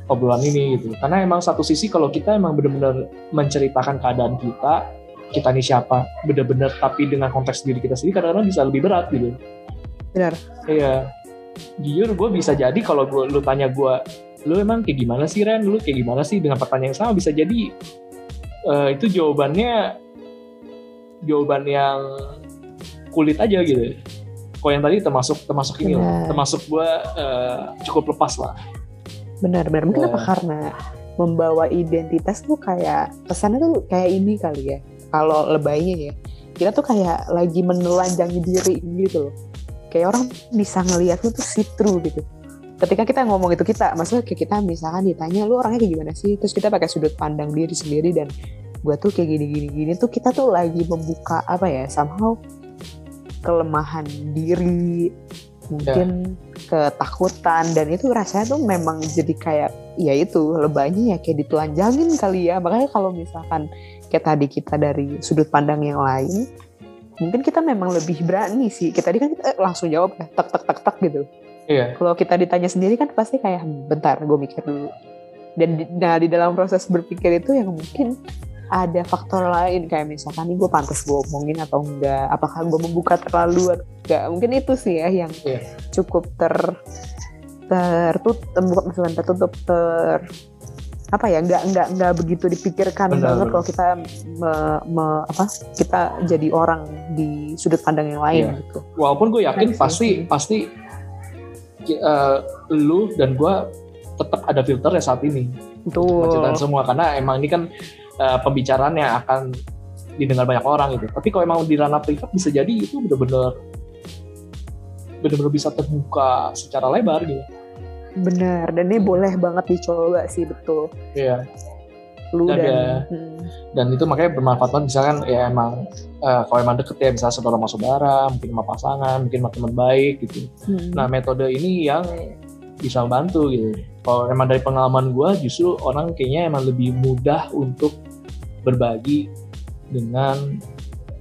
Speaker 1: obrolan ini gitu. Karena emang satu sisi kalau kita emang benar-benar menceritakan keadaan kita, kita ini siapa, benar-benar tapi dengan konteks diri kita sendiri kadang-kadang bisa lebih berat gitu.
Speaker 2: Benar.
Speaker 1: Iya. Jujur gue bisa jadi kalau gue lu tanya gue, lu emang kayak gimana sih Ren? Lu kayak gimana sih dengan pertanyaan yang sama bisa jadi eh, itu jawabannya jawaban yang kulit aja gitu. Kalau yang tadi termasuk termasuk ini lah, termasuk gue eh, cukup lepas lah.
Speaker 2: Benar, benar. Mungkin
Speaker 1: Ya.
Speaker 2: apa karena membawa identitas tuh kayak pesannya tuh kayak ini kali ya. Kalau lebaynya ya, kita tuh kayak lagi menelanjangi diri gitu loh. Kayak orang bisa ngeliat lu tuh see through gitu. Ketika kita ngomong itu kita, maksudnya kayak kita misalkan ditanya lu orangnya kayak gimana sih, terus kita pakai sudut pandang diri sendiri dan gua tuh kayak gini gini gini tuh kita tuh lagi membuka apa ya somehow kelemahan diri mungkin ketakutan dan itu rasanya tuh memang jadi kayak ya itu lebaynya ya kayak ditelanjangin kali ya. Makanya kalau misalkan kayak tadi kita dari sudut pandang yang lain mungkin kita memang lebih berani sih. Kita tadi kan kita eh, langsung jawab ya tek tek tek tek gitu
Speaker 1: Iya.
Speaker 2: kalau kita ditanya sendiri kan pasti kayak "Hmm, bentar gue mikir dulu dan di, nah, di dalam proses berpikir itu yang mungkin ada faktor lain kayak misalkan nih gue pantas gue omongin atau enggak apakah gue membuka terlalu atau enggak mungkin itu sih ya yang
Speaker 1: Iya.
Speaker 2: cukup ter tertutup bukan maksudnya tertutup ter apa ya nggak nggak nggak begitu dipikirkan
Speaker 1: Benar,
Speaker 2: banget
Speaker 1: benar.
Speaker 2: kalau kita me- me- apa kita jadi orang di sudut pandang yang lain
Speaker 1: Iya.
Speaker 2: gitu
Speaker 1: Walaupun gue yakin pasti pasti eh, lu dan gue tetap ada filternya saat ini.
Speaker 2: Betul.
Speaker 1: Menceritakan semua karena emang ini kan eh, pembicaraan yang akan didengar banyak orang gitu. Tapi kalau emang di ranah privat bisa jadi itu bener-bener bener-bener bisa terbuka secara lebar gitu.
Speaker 2: Bener, dan ini boleh banget dicoba sih betul.
Speaker 1: Iya.
Speaker 2: Lu
Speaker 1: Dan
Speaker 2: dan, Hmm,
Speaker 1: Dan itu makanya bermanfaat banget. Misalkan ya emang eh, kalau emang deket ya misalnya saudara sama saudara, mungkin sama pasangan, mungkin sama teman baik gitu.
Speaker 2: hmm.
Speaker 1: Nah metode ini yang bisa membantu gitu. Kalau emang dari pengalaman gue justru orang kayaknya emang lebih mudah untuk berbagi dengan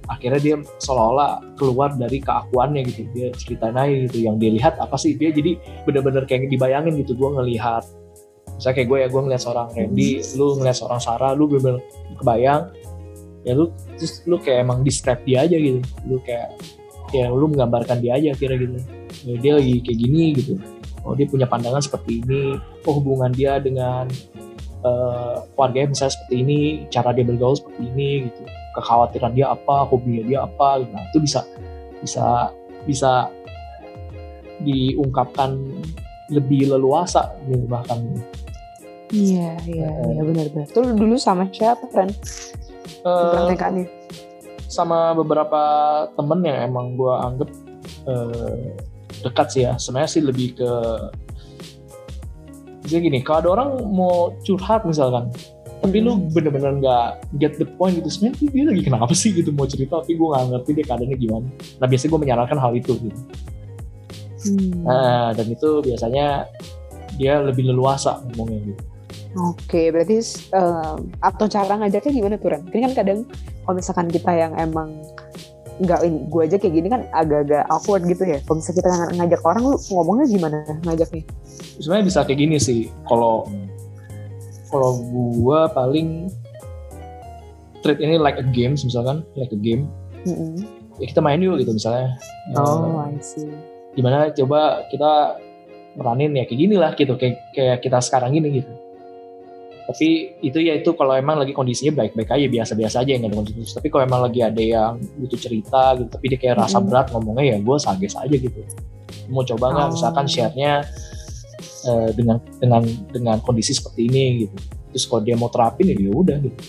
Speaker 1: akhirnya dia seolah-olah keluar dari keakuannya gitu. Dia ceritain aja gitu. Yang dia lihat apa sih? Dia jadi bener-bener kayak dibayangin gitu. Gue ngelihat misalnya kayak gue ya gue ngeliat seorang Randy lu ngeliat seorang Sarah lu bener-bener kebayang ya lu terus lu kayak emang distract dia aja gitu. Lu kayak ya lu menggambarkan dia aja kira gitu. Ya, dia lagi kayak gini gitu. Oh dia punya pandangan seperti ini oh hubungan dia dengan eh, keluarganya misalnya seperti ini cara dia bergaul seperti ini gitu. Kekhawatiran dia apa hobinya dia apa gitu. nah itu bisa bisa bisa diungkapkan lebih leluasa gitu bahkan
Speaker 2: Iya, iya, iya benar-benar. Tuh dulu sama siapa, Ren? Uh,
Speaker 1: sama beberapa temen yang emang gue anggap uh, dekat sih ya. Sebenarnya sih lebih ke jadi gini, kalau ada orang mau curhat misalkan, tapi lu hmm. bener-bener nggak get the point gitu sebenarnya dia lagi kenapa sih gitu mau cerita tapi gue nggak ngerti dia keadaannya gimana nah biasanya gue menyarankan hal itu gitu hmm. nah dan itu biasanya dia lebih leluasa ngomongnya gitu
Speaker 2: Oke, berarti uh, atau cara ngajarnya gimana tuh Ren? Ini kan kadang kalau misalkan kita yang emang nggak ini gue aja kayak gini kan agak-agak awkward gitu ya. Kalau misalnya kita ngajak orang, lu ngomongnya gimana ngajaknya?
Speaker 1: Sebenarnya bisa kayak gini sih. Kalau kalau gue paling treat ini like a game, misalkan like a game. Mm-hmm. Ya kita main yuk gitu misalnya.
Speaker 2: Oh, uh, I see.
Speaker 1: Gimana coba kita meranin ya kayak gini lah gitu kayak kayak kita sekarang gini gitu tapi itu ya itu kalau emang lagi kondisinya baik-baik aja biasa-biasa aja yang ada kondisi tapi kalau emang lagi ada yang butuh cerita gitu tapi dia kayak rasa berat ngomongnya ya gue sages aja gitu mau coba nggak oh. misalkan share-nya uh, dengan dengan dengan kondisi seperti ini gitu terus kalau dia mau terapin ya, ya udah gitu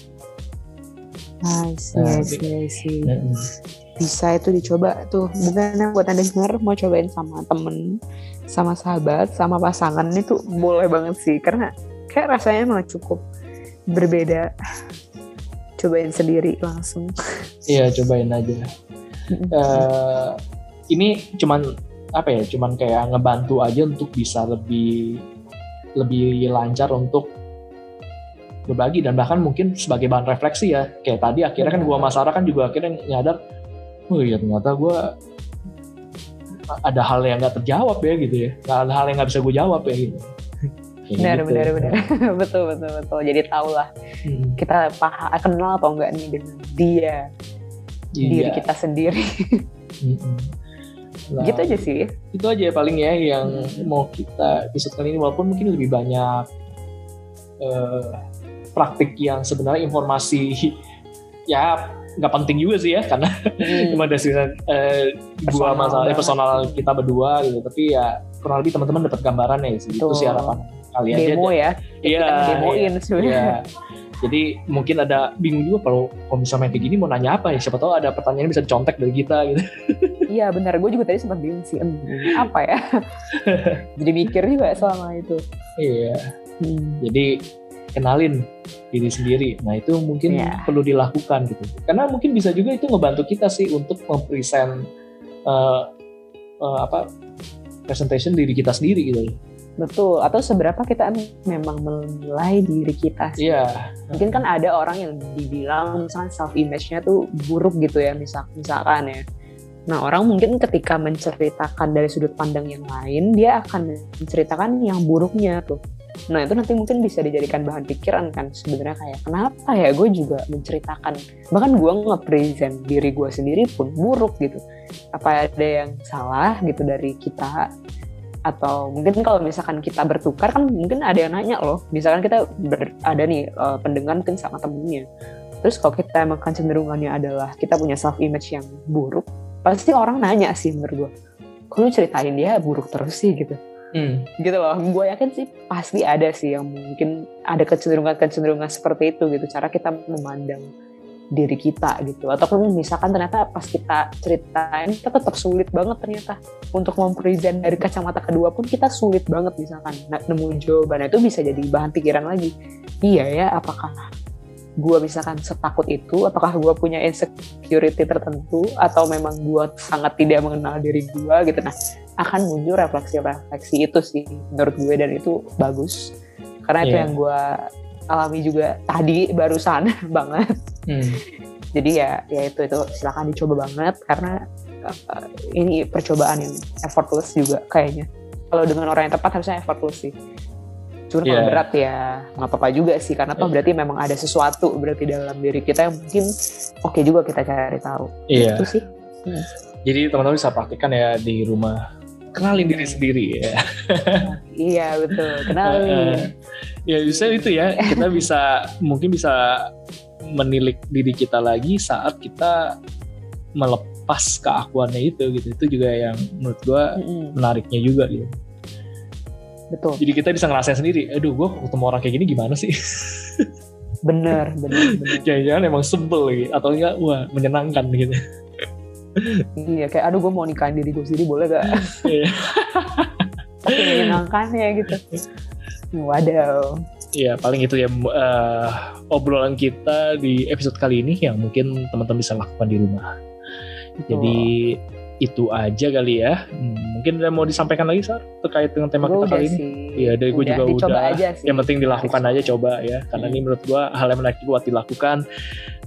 Speaker 2: I see, nah, I see, I see. Bisa itu dicoba tuh. Bukan buat anda dengar mau cobain sama temen, sama sahabat, sama pasangan itu boleh banget sih. Karena kayak rasanya malah cukup berbeda. Cobain sendiri langsung.
Speaker 1: Iya cobain aja. Uh, ini cuman apa ya cuman kayak ngebantu aja untuk bisa lebih lebih lancar untuk berbagi dan bahkan mungkin sebagai bahan refleksi ya. Kayak tadi akhirnya kan gua Masara kan juga akhirnya nyadar oh iya ternyata gua ada hal yang nggak terjawab ya gitu ya. Ada hal yang nggak bisa gue jawab ya gitu
Speaker 2: benar, gitu. benar benar <laughs> betul betul betul jadi tau lah hmm. kita paham kenal atau enggak nih dengan dia iya. diri kita sendiri hmm. nah, <laughs> gitu aja sih
Speaker 1: itu aja paling ya yang hmm. mau kita episode kali ini walaupun mungkin lebih banyak uh, praktik yang sebenarnya informasi <laughs> ya nggak penting juga sih ya karena hmm. cuma dari uh, dua masalah personal kita berdua gitu tapi ya kurang lebih teman-teman dapat gambaran ya sih itu sih harapan
Speaker 2: kali aja. demo ya
Speaker 1: iya demoin iya, sebenarnya. iya. jadi mungkin ada bingung juga kalau kalau misalnya kayak gini mau nanya apa ya? Siapa tahu ada pertanyaan bisa contek dari kita gitu. <laughs>
Speaker 2: Iya benar. Gue juga tadi sempat bingung sih apa ya? <laughs> Jadi mikir juga selama itu.
Speaker 1: Iya. Hmm. jadi kenalin diri sendiri. Nah itu mungkin yeah. perlu dilakukan gitu. Karena mungkin bisa juga itu ngebantu kita sih untuk mempresent uh, uh, apa presentation diri kita sendiri gitu
Speaker 2: Betul, atau seberapa kita memang menilai diri kita
Speaker 1: sih. Iya.
Speaker 2: Mungkin kan ada orang yang dibilang misalkan self image-nya tuh buruk gitu ya, misal misalkan ya. Nah, orang mungkin ketika menceritakan dari sudut pandang yang lain, dia akan menceritakan yang buruknya tuh. Nah, itu nanti mungkin bisa dijadikan bahan pikiran kan sebenarnya kayak kenapa ya gue juga menceritakan bahkan gue nge-present diri gue sendiri pun buruk gitu. Apa ada yang salah gitu dari kita atau mungkin kalau misalkan kita bertukar kan mungkin ada yang nanya loh. Misalkan kita ber, ada nih uh, pendengar mungkin sama temennya. Terus kalau kita emang kecenderungannya adalah kita punya self image yang buruk pasti orang nanya sih menurut gue kok lu ceritain dia buruk terus sih? Gitu. Hmm. gitu loh. Gue yakin sih pasti ada sih yang mungkin ada kecenderungan kecenderungan seperti itu gitu cara kita memandang diri kita gitu. Ataupun misalkan ternyata pas kita ceritain kita tetap sulit banget ternyata. Untuk mempresent dari kacamata kedua pun kita sulit banget misalkan nemu jawaban. Itu bisa jadi bahan pikiran lagi. Iya ya apakah gue misalkan setakut itu? Apakah gue punya insecurity tertentu? Atau memang gue sangat tidak mengenal diri gue gitu? Nah akan muncul refleksi-refleksi itu sih menurut gue dan itu bagus. Karena yeah. itu iya. yang gue alami juga tadi barusan <laughs> banget. Hmm. Jadi ya ya itu itu silakan dicoba banget karena uh, ini percobaan yang effortless juga kayaknya. Kalau dengan orang yang tepat harusnya effortless sih. Cuma yeah. kalau iya. berat ya nggak apa-apa juga sih karena yeah. berarti memang ada sesuatu berarti dalam diri kita yang mungkin oke okay juga kita cari tahu.
Speaker 1: Iya.
Speaker 2: Itu sih.
Speaker 1: Hmm. Jadi teman-teman bisa praktikkan ya di rumah kenalin diri sendiri ya.
Speaker 2: iya betul, kenalin.
Speaker 1: ya bisa itu ya kita bisa mungkin bisa menilik diri kita lagi saat kita melepas keakuannya itu gitu itu juga yang menurut gua menariknya juga gitu.
Speaker 2: betul.
Speaker 1: Jadi kita bisa ngerasain sendiri, aduh gue ketemu orang kayak gini gimana sih?
Speaker 2: Bener, bener, bener. <laughs>
Speaker 1: Jangan-jangan emang sebel gitu, atau enggak, wah menyenangkan gitu.
Speaker 2: iya, kayak aduh gue mau nikahin diri gue sendiri boleh gak?
Speaker 1: Iya. <laughs>
Speaker 2: Tapi menyenangkan ya gitu. Wadaw.
Speaker 1: Ya paling itu ya uh, obrolan kita di episode kali ini yang mungkin teman-teman bisa lakukan di rumah.
Speaker 2: Betul.
Speaker 1: Jadi itu aja kali ya. Hmm, mungkin ada mau disampaikan lagi Sar terkait dengan tema
Speaker 2: Gua
Speaker 1: kita
Speaker 2: udah
Speaker 1: kali ini.
Speaker 2: sih.
Speaker 1: Iya, dari gue juga
Speaker 2: dicoba
Speaker 1: udah.
Speaker 2: aja sih.
Speaker 1: Yang penting dilakukan aja coba ya. Karena
Speaker 2: Hmm.
Speaker 1: ini menurut gua hal yang menarik buat dilakukan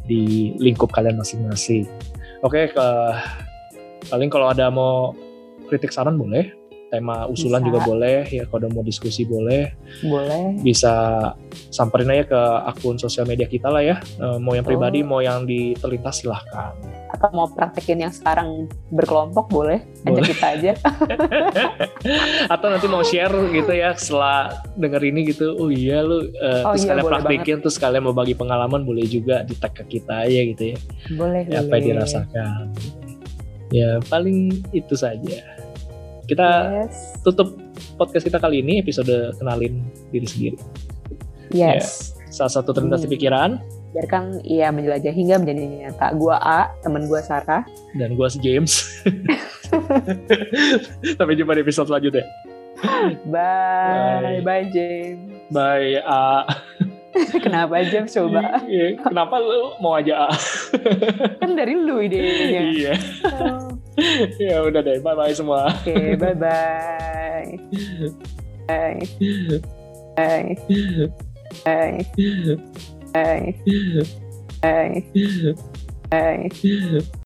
Speaker 1: di lingkup kalian masing-masing. Oke, ke paling kalau ada mau kritik saran boleh. Tema usulan
Speaker 2: Bisa.
Speaker 1: juga boleh ya kalau mau diskusi boleh
Speaker 2: Boleh.
Speaker 1: bisa samperin aja ke akun sosial media kita lah ya Eh, mau yang
Speaker 2: Betul.
Speaker 1: pribadi mau yang di terlintas silahkan
Speaker 2: Atau mau praktekin yang sekarang berkelompok boleh. Ajak
Speaker 1: Boleh.
Speaker 2: kita aja. <laughs>
Speaker 1: atau nanti mau share gitu ya setelah denger ini gitu oh iya lu eh,
Speaker 2: Oh
Speaker 1: terus
Speaker 2: iya,
Speaker 1: kalian praktekin terus kalian mau bagi pengalaman boleh juga di tag ke kita aja gitu ya
Speaker 2: boleh,
Speaker 1: Ya, apa
Speaker 2: boleh.
Speaker 1: yang dirasakan ya paling itu saja kita
Speaker 2: Yes.
Speaker 1: tutup podcast kita kali ini episode kenalin diri sendiri
Speaker 2: Yes.
Speaker 1: salah satu terlintas di
Speaker 2: Hmm.
Speaker 1: pikiran
Speaker 2: Biarkan ia menjelajah hingga menjadi nyata. Gua A, temen gua Sarah.
Speaker 1: dan gua si James <laughs> sampai jumpa di episode selanjutnya
Speaker 2: Bye.
Speaker 1: Bye.
Speaker 2: Bye, James.
Speaker 1: bye A <laughs>
Speaker 2: Kenapa James coba?
Speaker 1: Iya, kenapa lu mau aja A
Speaker 2: kan dari lu idenya.
Speaker 1: iya
Speaker 2: Oh, <laughs>
Speaker 1: ya udah deh bye bye semua
Speaker 2: Oke, bye-bye. Bye. Bye. Bye. Bye. Bye. Bye.